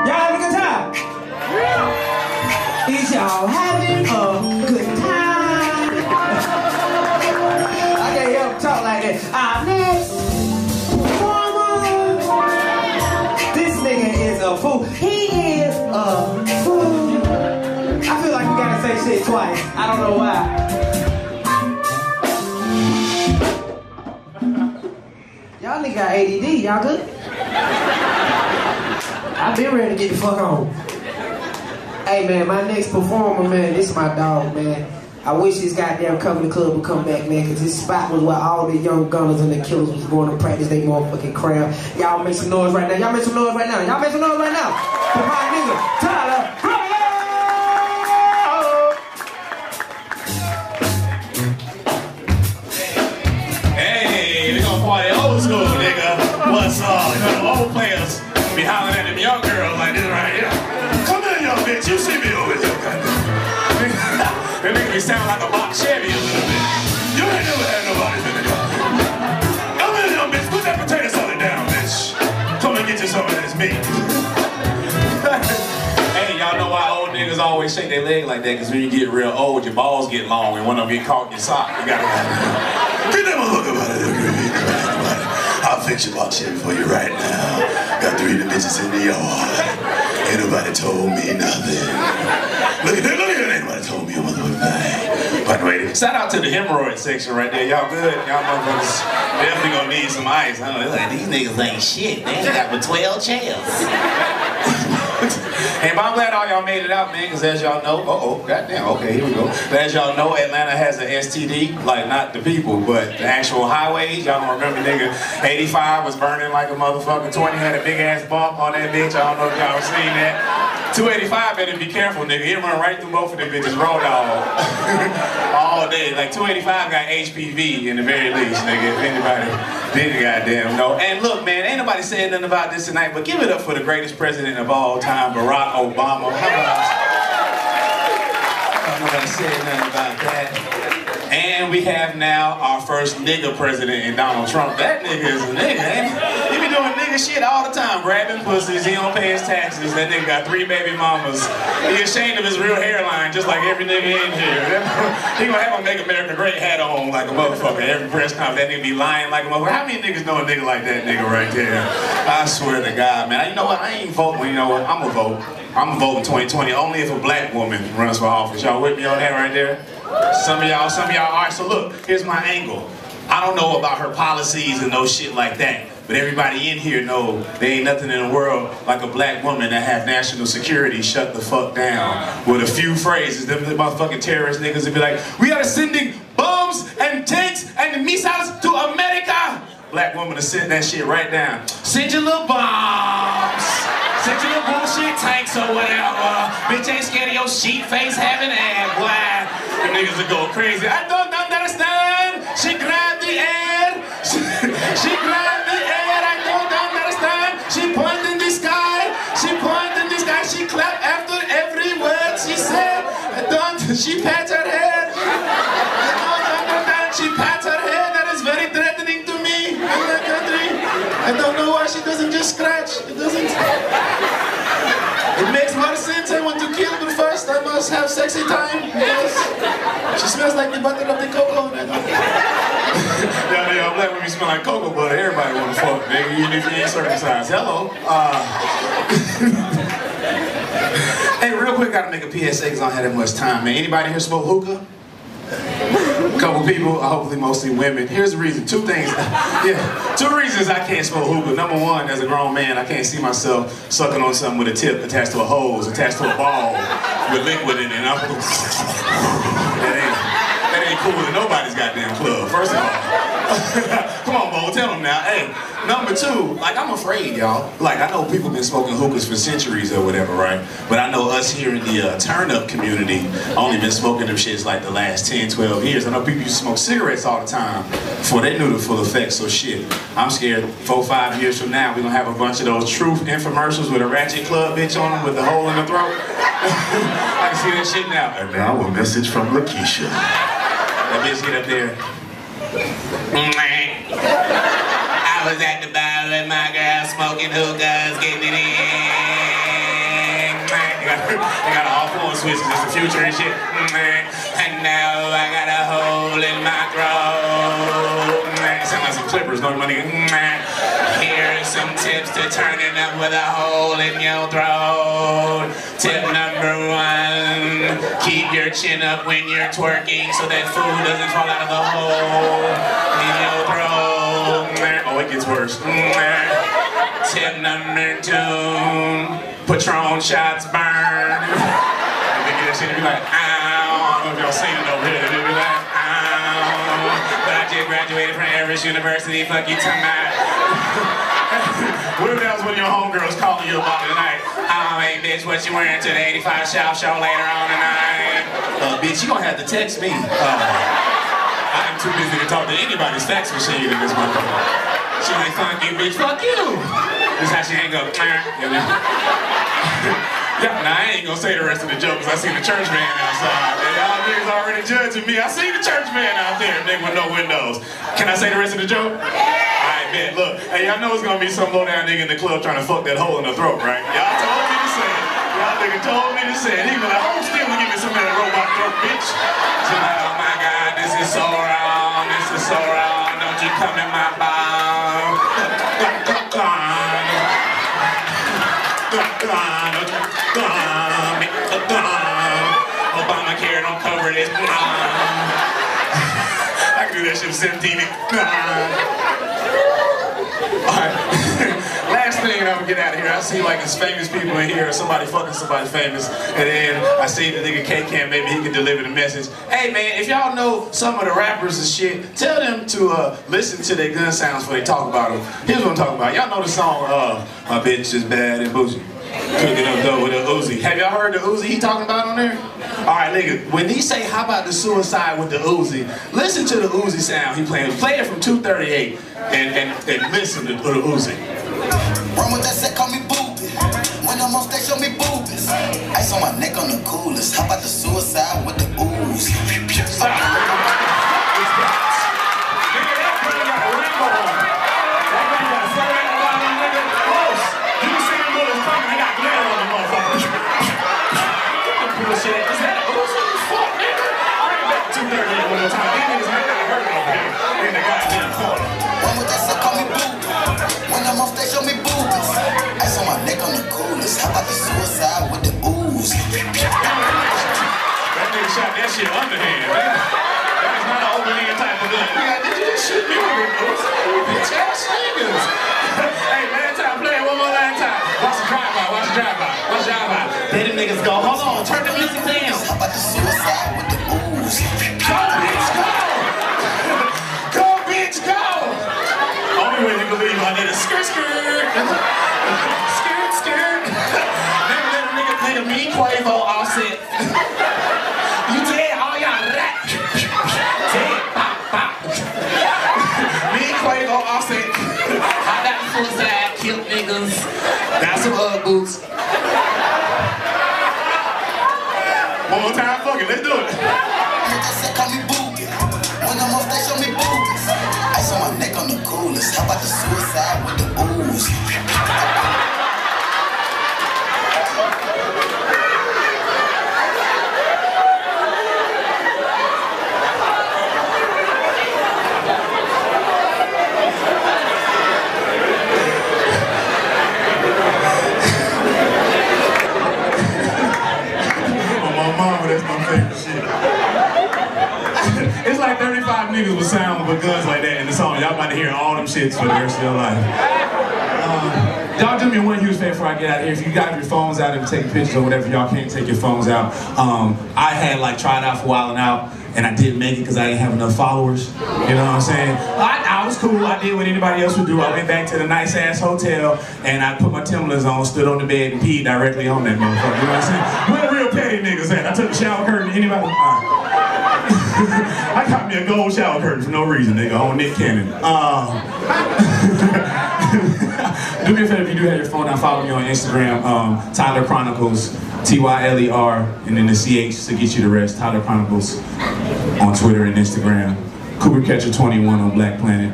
Y'all having a good time? Is y'all having a good time? I can't help talk like that. Our next performer. This nigga is a fool. He is a fool. I feel like you gotta say shit twice. I don't know why. Got ADD. Y'all good? I've been ready to get the fuck on. Hey man, my next performer, man, this is my dog, man. I wish this goddamn comedy club would come back, man, because this spot was where all the young gunners and the killers was going to practice their motherfucking craft. Y'all make some noise right now. Y'all make some noise right now. Y'all make some noise right now. For my nigga, Tyler. Sound like a box Chevy a little bit. You ain't never had nobody in the car. Come in here, bitch. Put that potato salad down, bitch. Come and get you some of this meat. Hey, y'all know why old niggas always shake their leg like that? Because when you get real old, your balls get long and one of them get caught in your sock. You gotta Get them a look about it. I'll fix your box Chevy for you right now. Got three of the bitches in the yard. Ain't nobody told me nothing. Look at that, look at that. Ain't nobody told me a motherfucking thing. By the way, Shout out to the hemorrhoid section right there. Y'all good? Y'all motherfuckers definitely gonna need some ice. I know, like, these niggas ain't shit. They ain't got but 12 chairs. And I'm glad all y'all made it out, man, because as y'all know, uh-oh, goddamn, okay, here we go. But as y'all know, Atlanta has an STD, like not the people, but the actual highways. Y'all don't remember, nigga, 85 was burning like a motherfucker. 20 had a big ass bump on that bitch. I don't know if y'all seen that. 285 better be careful, nigga. He run right through both of them bitches, road dog. all day. Like 285 got HPV in the very least, nigga. If anybody did goddamn know. And look, man, ain't nobody saying nothing about this tonight, but give it up for the greatest president of all time, Barack Obama. How about Nobody said nothing about that. And we have now our first nigga president in Donald Trump. That nigga is a nigga, ain't he? Shit all the time, grabbing pussies, he don't pay his taxes. That nigga got three baby mamas. He ashamed of his real hairline, just like every nigga in here. he gonna have a Make America Great hat on like a motherfucker. Every press conference, that nigga be lying like a motherfucker. How many niggas know a nigga like that nigga right there? I swear to God, man. You know what? I ain't voting. You know what? I'm gonna vote. I'm gonna vote in 2020 only if a black woman runs for office. Y'all with me on that right there? Some of y'all, some of y'all. All right. So look, here's my angle. I don't know about her policies and no shit like that. But everybody in here know there ain't nothing in the world like a black woman that have national security shut the fuck down with a few phrases. Them motherfucking terrorist niggas would be like, we are sending bombs and tanks and missiles to America. Black woman to send that shit right down. Send your little bombs. Send your little bullshit tanks or whatever. Bitch ain't scared of your sheet face having ass, boy. The niggas will go crazy. I don't understand. I first I must have sexy time. Yes. She smells like the butter of the cocoa. yeah, yeah, i'm black women smell like cocoa butter. Everybody want to fuck, nigga, even if you ain't circumcised. Hello. Uh, hey, real quick, gotta make a PSA because I don't have that much time, man. Anybody here smoke hookah? Couple people, hopefully mostly women. Here's the reason. Two things. Yeah, two reasons I can't smoke hookah. Number one, as a grown man, I can't see myself sucking on something with a tip attached to a hose, attached to a ball with liquid in it. That ain't that ain't cool in nobody's goddamn club. First of all, Bo, tell them now. Hey, number two, like I'm afraid, y'all. Like I know people been smoking hookahs for centuries or whatever, right? But I know us here in the uh, turn up community only been smoking them shits like the last 10, 12 years. I know people used to smoke cigarettes all the time before they knew the full effects. So shit, I'm scared. Four, five years from now, we gonna have a bunch of those truth infomercials with a ratchet club bitch on them with a hole in the throat. I can see that shit now. And now a message from Lakeisha. That bitch get up there. I was at the bar with my girl smoking hookahs, getting it in. They got, all four switches, it's the future and shit. And now I got a hole in my throat. Sound like some clippers, no money. Here's some tips to turning up with a hole in your throat. Tip number one, keep your chin up when you're twerking so that food doesn't fall out of the hole in your throat. Oh, it gets worse. Tip number two, Patron shots burn. They get that shit and be like, ow. I don't know if y'all seen it over here. They be like, ow. But I just graduated from Everest University. Fuck you, tonight. what if that was one of your homegirls calling you about tonight? Oh, hey, bitch, what you wearing to the 85 South show later on tonight? Uh, bitch, you gonna have to text me. Uh, I'm too busy to talk to anybody's fax machine in this motherfucker. She like, fuck you, bitch, fuck you. This how she hang up. Yeah, nah, I ain't gonna say the rest of the joke because I seen the church man outside. Y'all niggas already judging me. I see the church man out there, nigga with no windows. Can I say the rest of the joke? Alright, man, look. Hey, y'all know it's gonna be some low down nigga in the club trying to fuck that hole in the throat, right? Y'all told me to say it. Y'all nigga told me to say it. He be like, still and give me some of that robot throat, bitch. She like, oh my god, this is so wrong. This is so wrong. Don't you come in my bar. Obamacare don't cover this. I can do that shit at 17. Alright. Last thing, I'm gonna get out of here. I see like it's famous people in here, or somebody fucking somebody famous, and then I see the nigga K Cam, maybe he can deliver the message. Hey man, if y'all know some of the rappers and shit, tell them to uh, listen to their gun sounds before they talk about them. Here's what I'm talking about. Y'all know the song, uh, My Bitch is Bad and Bougie. Cooking up dough with a Uzi. Have y'all heard the Uzi he talking about on there? Alright, nigga, when he say, how about the suicide with the Uzi, listen to the Uzi sound he playing. Play it from 238 and, and, and listen to, to the Uzi. Run with that set, call me boobies. When I'm off, they show me boobies. Ice on my neck on the coolest. How about the suicide with the ooze? Run with that set, call me boobies. When I'm off, they show me boobies. Ice on my neck on the coolest. How about the suicide with the ooze? That nigga shot that shit underhand, man. That is not an overhand type of gun. Nigga, did you just shoot me with a Uzi? You bitch ass niggas. hey, man, time, play it one more last time. Watch the drive-by, watch the drive-by, watch the drive-by. There them niggas go. Hold on, turn the music down. How about the suicide with the ooze? Go, bitch, go! go, bitch, go! Only way you leave on that is skirt, skirt. skirt, skirt. Never let a nigga play a me Quavo Offset. you dead, all y'all rap. Dead, pop, pop. me Quavo Offset. I got the suicide, killed niggas. Got some Ugg boots. One more time, fuck it, let's do it. With the ooze? My mama, that's my favorite shit. it's like 35 niggas with sound with guns like that in the song. Y'all about to hear all them shits for the rest of your life. Uh, y'all do me one huge favor before I get out of here. If you got your phones out and taking pictures or whatever, y'all can't take your phones out. Um, I had like tried out for while and out, and I didn't make it because I didn't have enough followers. You know what I'm saying? I, I was cool. I did what anybody else would do. I went back to the nice ass hotel and I put my Timberlands on, stood on the bed and peed directly on that motherfucker. You know what I'm saying? Where the real petty niggas at? I took the shower curtain. Anybody? I got me a gold shower curtain for no reason, nigga, on Nick Cannon. Um, do me a favor if you do have your phone now, follow me on Instagram, um, Tyler Chronicles, T-Y-L-E-R, and then the C-H to get you the rest, Tyler Chronicles on Twitter and Instagram. Cooper Catcher 21 on Black Planet.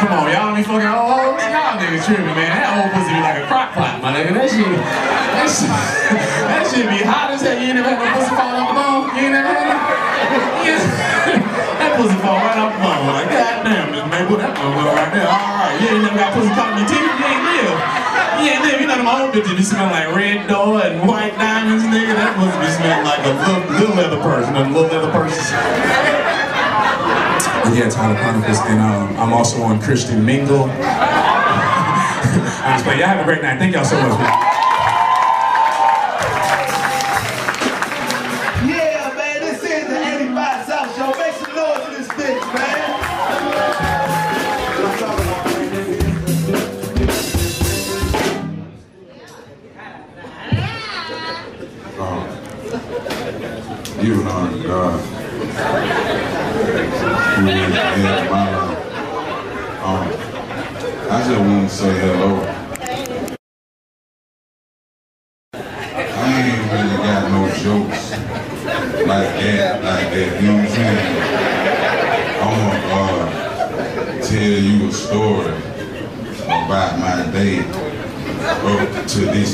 Come on, y'all be fucking old. Y'all niggas tripping, man. That old pussy be like a crock pot, my nigga. That shit, that shit, that shit be hot as hell. You ain't never had no pussy fall off? You? Yeah. that pussy fall right off the bone. Like, goddamn, Miss Maple, that motherfucker right there. All right, you ain't never got pussy caught in your teeth. You ain't live. You ain't live. You know them old bitches be smelling like red door and white diamonds, nigga. That pussy be smelling like a little, little leather purse. Them little leather. But yeah, Tyler Chronicles, and um, I'm also on Christian Mingle. I'm just playing. Y'all have a great night. Thank y'all so much. Um, you honor God who is in my life. Um, I just want to say hello. I ain't really got no jokes like that, like that, you know what I'm saying? I'm gonna uh, tell you a story about my day up to this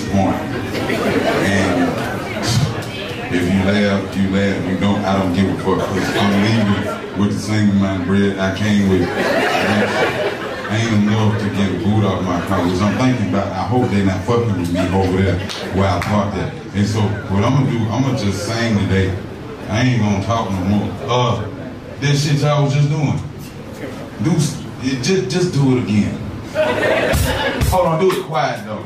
same amount of bread I came with. I ain't enough to get food off my college. I'm thinking about, I hope they not fucking with me over there where I parked at. And so what I'm gonna do, I'm gonna just sing today. I ain't gonna talk no more. Uh, that shit y'all was just doing. Do, it, just, just do it again. Hold on, do it quiet though.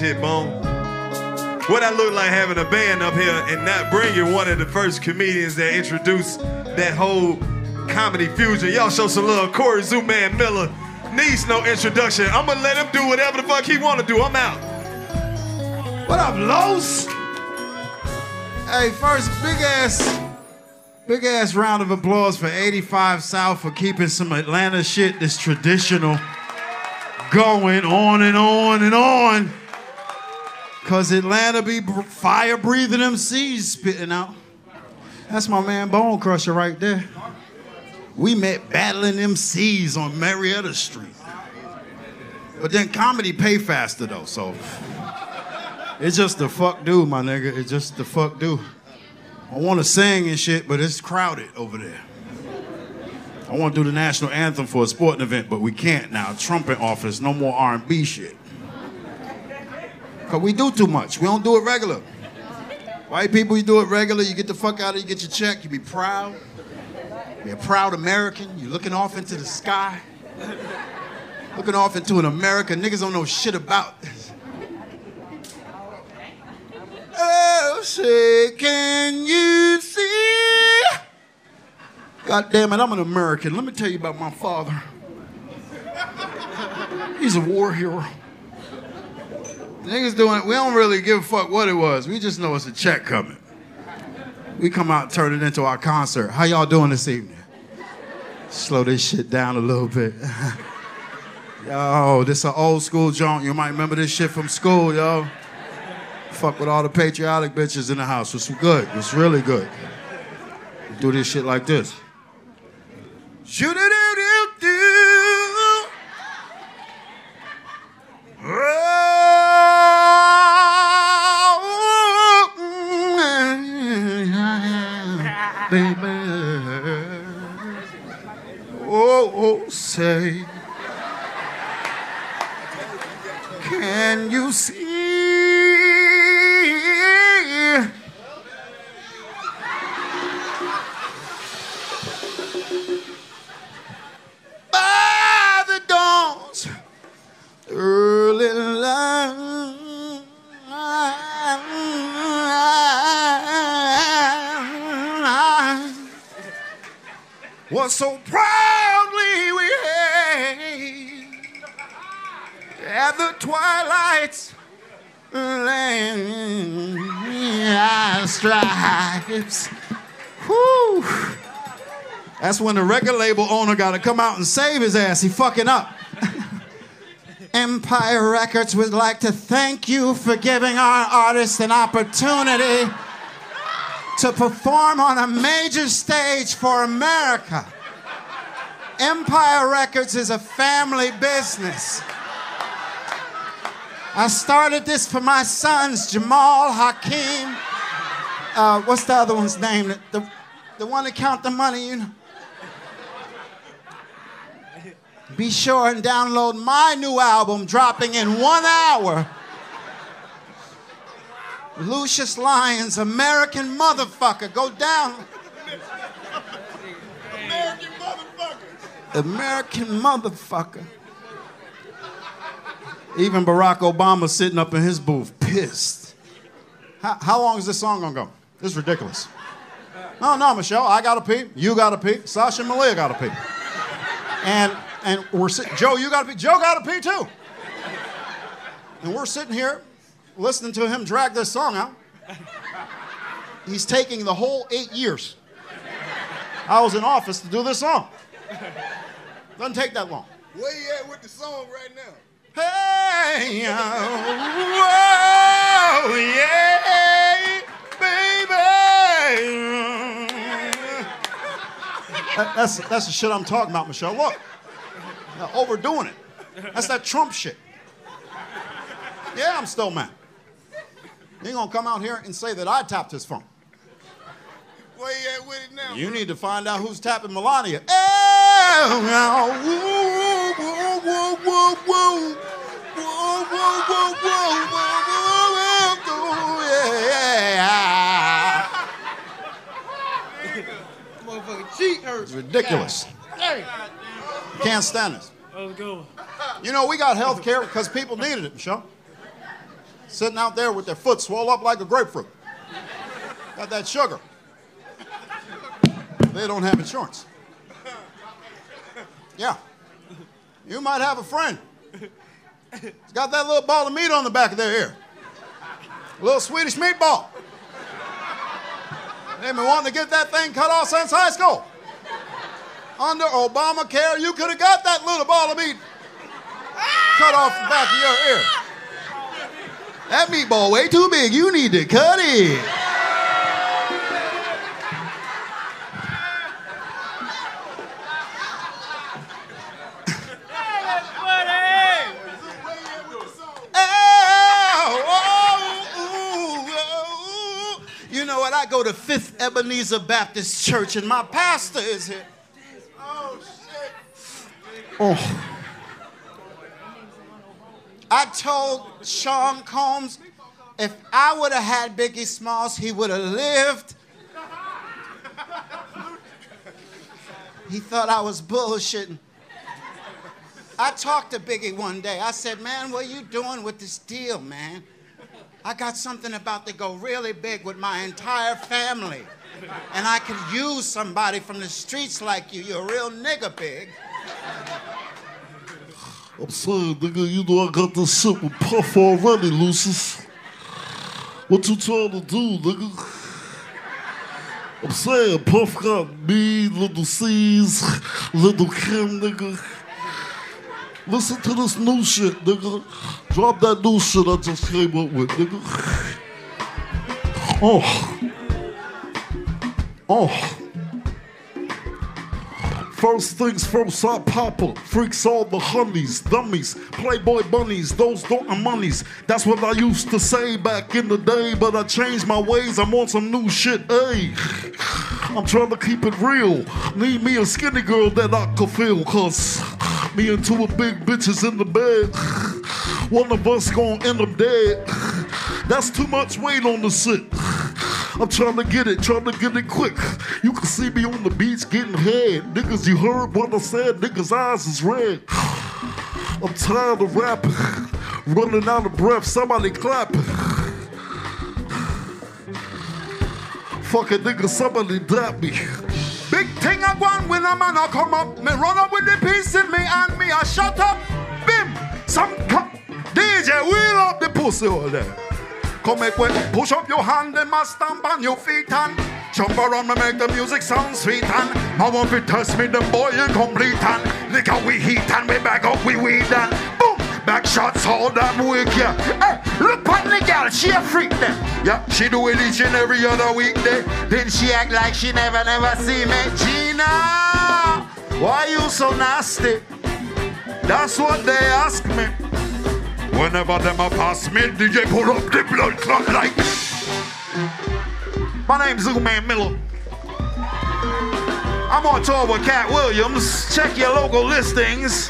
shit, Bone. What I look like having a band up here and not bringing one of the first comedians that introduced that whole comedy fusion. Y'all show some love. Corey ZooMan Miller needs no introduction. I'm gonna let him do whatever the fuck he wanna do. I'm out. What up, Los? Hey, first big ass, big ass round of applause for 85 South for keeping some Atlanta shit that's traditional going on and on and on. Cause Atlanta be fire breathing MCs spitting out. That's my man Bone Crusher right there. We met battling MCs on Marietta Street. But then comedy pay faster though, so it's just the fuck do, my nigga. It's just the fuck do. I want to sing and shit, but it's crowded over there. I want to do the national anthem for a sporting event, but we can't now. Trump in office, no more R&B shit. Cause we do too much. We don't do it regular. White people, you do it regular. You get the fuck out of it. You get your check. You be proud. Be a proud American. You're looking off into the sky. Looking off into an America niggas don't know shit about. Oh, say, can you see? God damn it, I'm an American. Let me tell you about my father. He's a war hero. Niggas doing it, we don't really give a fuck what it was. We just know it's a check coming. We come out turn it into our concert. How y'all doing this evening? Slow this shit down a little bit. yo, this an old school joint. You might remember this shit from school, yo. Fuck with all the patriotic bitches in the house. It's good. It's really good. Do this shit like this. Shoot it do That's when the record label owner got to come out and save his ass. He fucking up. Empire Records would like to thank you for giving our artists an opportunity to perform on a major stage for America. Empire Records is a family business. I started this for my sons, Jamal, Hakeem. Uh, what's the other one's name? The, the, one that count the money, you know. Be sure and download my new album dropping in one hour. Lucious Lyons, American motherfucker. Go down. American motherfucker. American motherfucker. Even Barack Obama sitting up in his booth, pissed. How, how long is this song gonna go? This is ridiculous. No, no, Michelle, I gotta pee. You gotta pee. Sasha and Malia gotta pee. And and we're sitting. Joe, you gotta pee. Joe gotta pee too. And we're sitting here listening to him drag this song out. He's taking the whole eight years. I was in office to do this song. Doesn't take that long. Where you at with the song right now? Hey, oh, whoa, yeah, baby. That- that's, that's the shit I'm talking about, Michelle. Look, Now, overdoing it. That's that Trump shit. Yeah, I'm still mad. You ain't gonna come out here and say that I tapped his phone. Where you at with it now? You need to find out who's tapping Melania. Oh, now, woo, woo, woo, woo, woo. Woo, woo, woo, woo, woo, woo, woo, woo, yeah. Motherfucking cheek hurts. It's ridiculous. Hey. Can't stand this. Let's go. You know, we got health care because people needed it, Michelle. sitting out there with their foot swelled up like a grapefruit. Got that sugar. They don't have insurance. Yeah. You might have a friend. He's got that little ball of meat on the back of their ear. A little Swedish meatball. They've been wanting to get that thing cut off since high school. Under Obamacare, you could have got that little ball of meat cut off the back of your ear. That meatball way too big. You need to cut it. You know what? I go to Fifth Ebenezer Baptist Church, and my pastor is here. Oh, oh. I told Sean Combs if I would have had Biggie Smalls, he would have lived. He thought I was bullshitting. I talked to Biggie one day. I said, Man, what are you doing with this deal, man? I got something about to go really big with my entire family. And I could use somebody from the streets like you. You're a real nigga pig. I'm saying, nigga, you know I got this shit with Puff already, Lucious. What you trying to do, nigga? I'm saying, Puff got me, Little Cease, Little Kim, nigga. Listen to this new shit, nigga. Drop that new shit I just came up with, nigga. Oh. Oh. First things first, I up. Freaks all the honeys, dummies, playboy bunnies, those don't monies. That's what I used to say back in the day, but I changed my ways. I'm on some new shit, hey. I'm trying to keep it real. Need me a skinny girl that I could feel, cause me and two big bitches in the bed. One of us gonna end up dead. That's too much weight on the shit. I'm trying to get it, trying to get it quick. You can see me on the beach getting head. Niggas, you heard what I said. Niggas' eyes is red. I'm tired of rapping, running out of breath. Somebody clapping. Fuck it, nigga, somebody dap me. Big thing I want when a man a come up. Me run up with the piece in me and me a shut up. Bim, some cup. DJ, wheel up the pussy all there. Come make way, push up your hand and my stamp on your feet and jump around me make the music sound sweet and now want to test me the boy you complete and look how we heat and we back up we weed and boom back shots all that week yeah. Hey, look at the girl, she a freak then. Yeah, she do it each and every other weekday. Then she act like she never never see me. Gina, why you so nasty? That's what they ask me. Whenever them a pass me, DJ pull up the blood clot like. My name's ZooMan Miller. I'm on tour with Katt Williams. Check your local listings.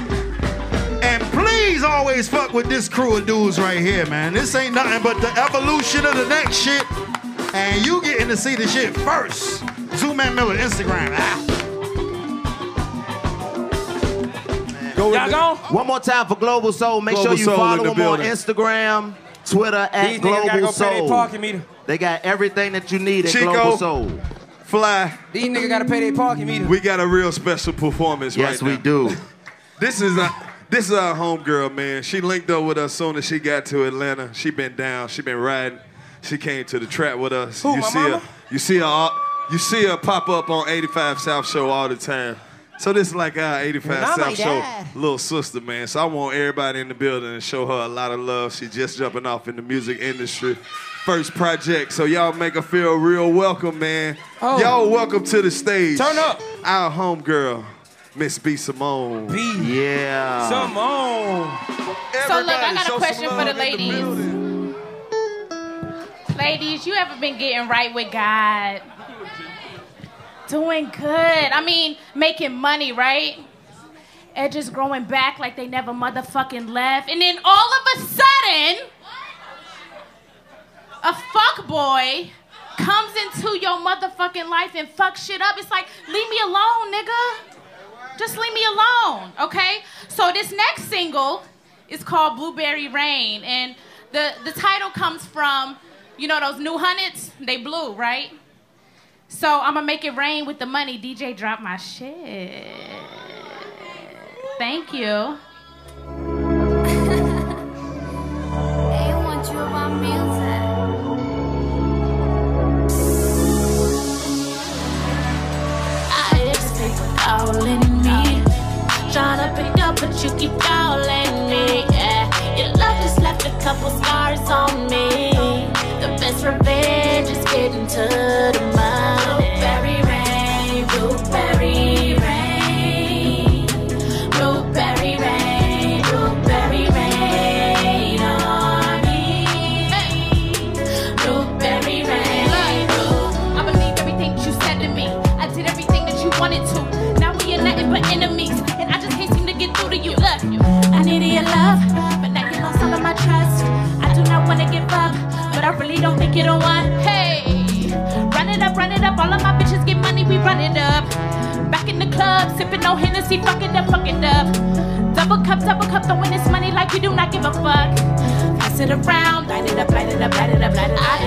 And please always fuck with this crew of dudes right here, man. This ain't nothing but the evolution of the next shit. And you getting to see the shit first. ZooMan Miller, Instagram. Ah. Y'all gone? One more time for Global Soul. Make Global sure you Soul follow the them on. Instagram, Twitter at These niggas gotta Global go pay their Soul. Parking meter. They got everything that you need at Chico. Global Soul. Fly. These niggas gotta pay their parking meter. We got a real special performance Yes, right now. Yes, we do. This is a this is our homegirl, man. She linked up with us soon as she got to Atlanta. She been down. She been riding. She came to the trap with us. Who, you my see mama? her. You see her. all- You see her pop up on 85 South Show all the time. So this is like our 85 And I'm South Show little sister, man. So I want everybody in the building to show her a lot of love. She just jumping off in the music industry. First project, so y'all make her feel real welcome, man. Oh. Y'all welcome to the stage. Turn up. Our homegirl, Miss B Simone. B. Yeah. Simone. on. So look, I got a question for the ladies. Ladies, you ever been getting right with God? Doing good. I mean, making money, right? Edges growing back like they never motherfucking left. And then all of a sudden, a fuck boy comes into your motherfucking life and fucks shit up. It's like, leave me alone, nigga. Just leave me alone, okay? So this next single is called Blueberry Rain, and the the title comes from, you know, those new hundreds. They blue, right? So I'm gonna make it rain with the money. DJ, drop my shit. Thank you you keep calling me. Yeah, your love just left a couple scars on me. The best revenge is getting to the money. Hennessy, fuck it up, fuck it up. Double cup, double cup, throwing this money like we do not give a fuck. Pass it around, light it up, light it up, light it up, light it up.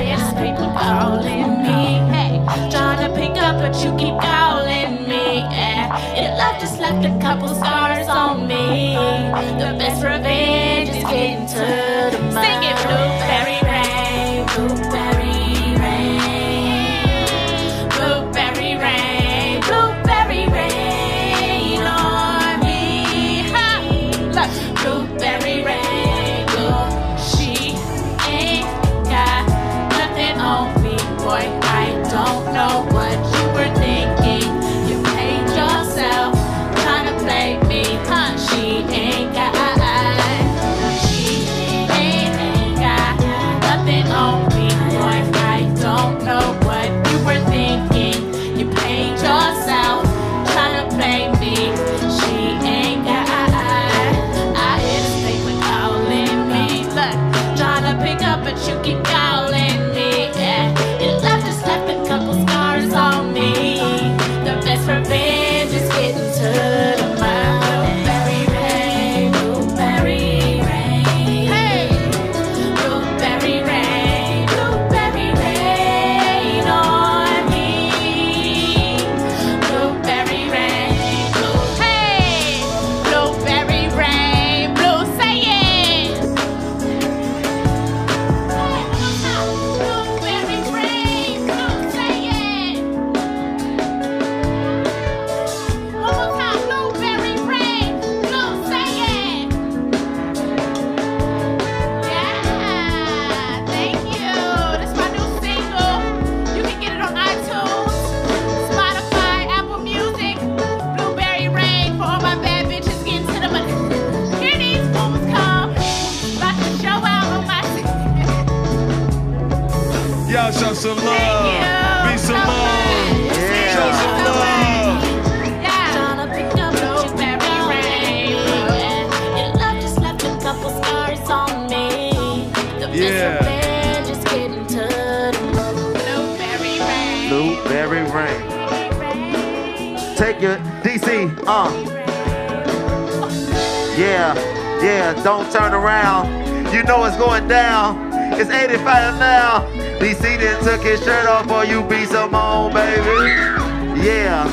Yeah, don't turn around. You know it's going down. It's 85 now. DC then took his shirt off for you be some on, baby. Yeah.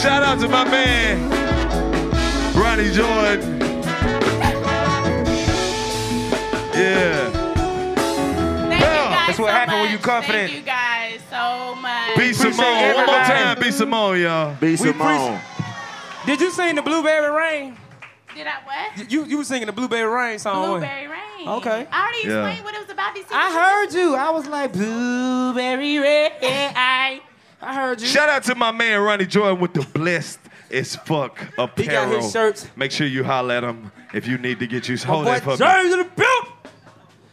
Shout out to my man, Ronnie Jordan. Yeah. Thank you guys That's what so happened when much. you confident. Thank you guys so much. B Simone. One more time, B Simone, y'all. B Simone. Did you sing the Blueberry Rain? Did I what? You you were singing the Blueberry Rain song. Blueberry rain. Okay. I already Yeah. explained what it was about. These I heard you. I was like Blueberry Rain. I I heard you. Shout out to my man Ronnie Jordan with the blessed as fuck apparel. He got his shirts. Make sure you holler at him if you need to get you. My Hold boy that for me. James in the build.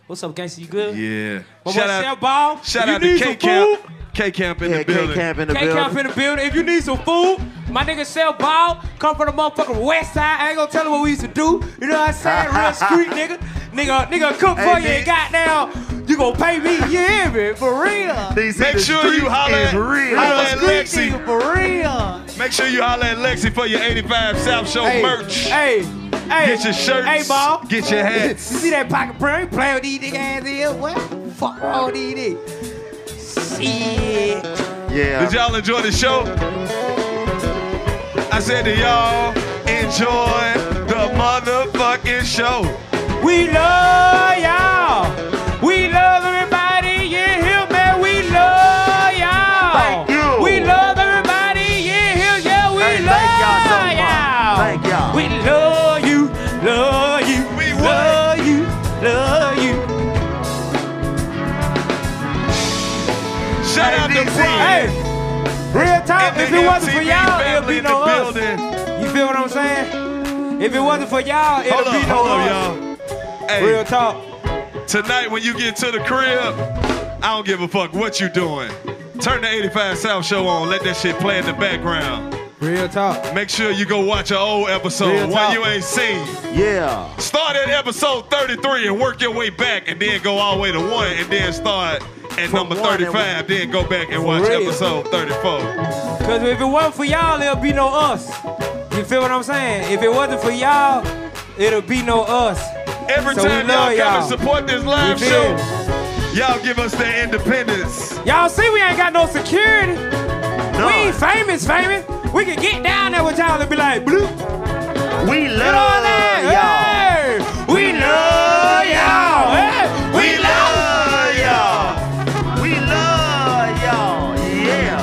What's up, gangster? You good? Yeah. My Shout boy out, Chef Ball. shout If out you to need K some Camp. food, K Camp in Yeah, the building. K-Camp in the building. K Camp in the building. If you need some food, my nigga Sell Ball come from the motherfucking west side. I ain't gonna tell him what we used to do. You know what I'm saying? Real street nigga. Nigga, nigga cook Hey, for you D- and goddamn, you gonna pay me. You hear me? For real. DC, Make the sure you holler at, real. holler at Lexi. nigga, for real. Make sure you holler at Lexi for your 85 South Show Hey, merch. Hey, Hey, get your shirts, Hey, ball. get your hats. You see that pocket prayer? You play with these nigga ass here? What? Fuck all these niggas. Yeah. Did y'all enjoy the show? I said to y'all, enjoy the motherfucking show. We love y'all. Hey, real talk. And If it wasn't for y'all, family be no us. You feel what I'm saying? If it wasn't for y'all, Hold be no us. y'all. Hey, Real talk. tonight when you get to the crib, I don't give a fuck what you doing. Turn the 85 South show on. Let that shit play in the background. Real talk. Make sure you go watch an old episode, Real one you ain't seen. Yeah. Start at episode 33 and work your way back, and then go all the way to one, and then start at From number 35. Then go back and watch real. episode 34. Cause if it wasn't for y'all, it'll be no us. You feel what I'm saying? If it wasn't for y'all, it'll be no us. Every So time y'all come y'all. and support this live show, y'all give us the independence. Y'all see we ain't got no security. No. We ain't famous, famous. We can get down there with y'all and be like, bloop. We You know what love y'all. Hey, we love y'all. Hey, We love y'all. We love y'all. Yeah.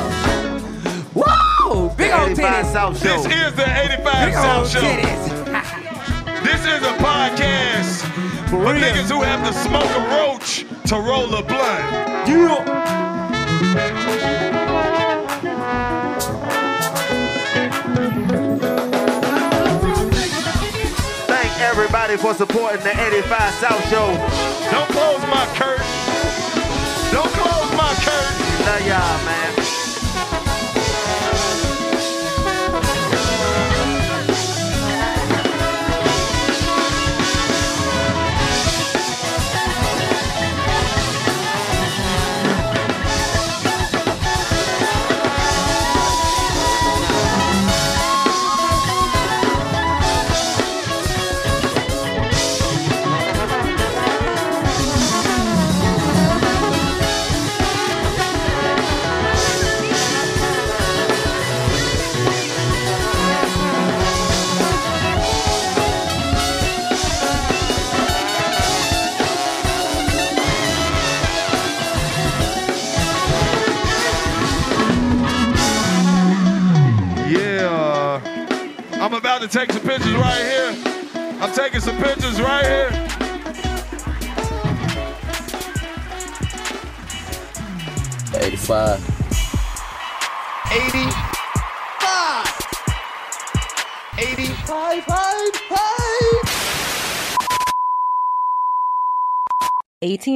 Whoa, big old 85 titties. South Show. This is the 85 Big South old Show. titties. This is a podcast for real. niggas who have to smoke a roach to roll a blunt. Yeah. Everybody for supporting the 85 South Show. Don't close my curtain. Don't close my curtain. Love y'all, man.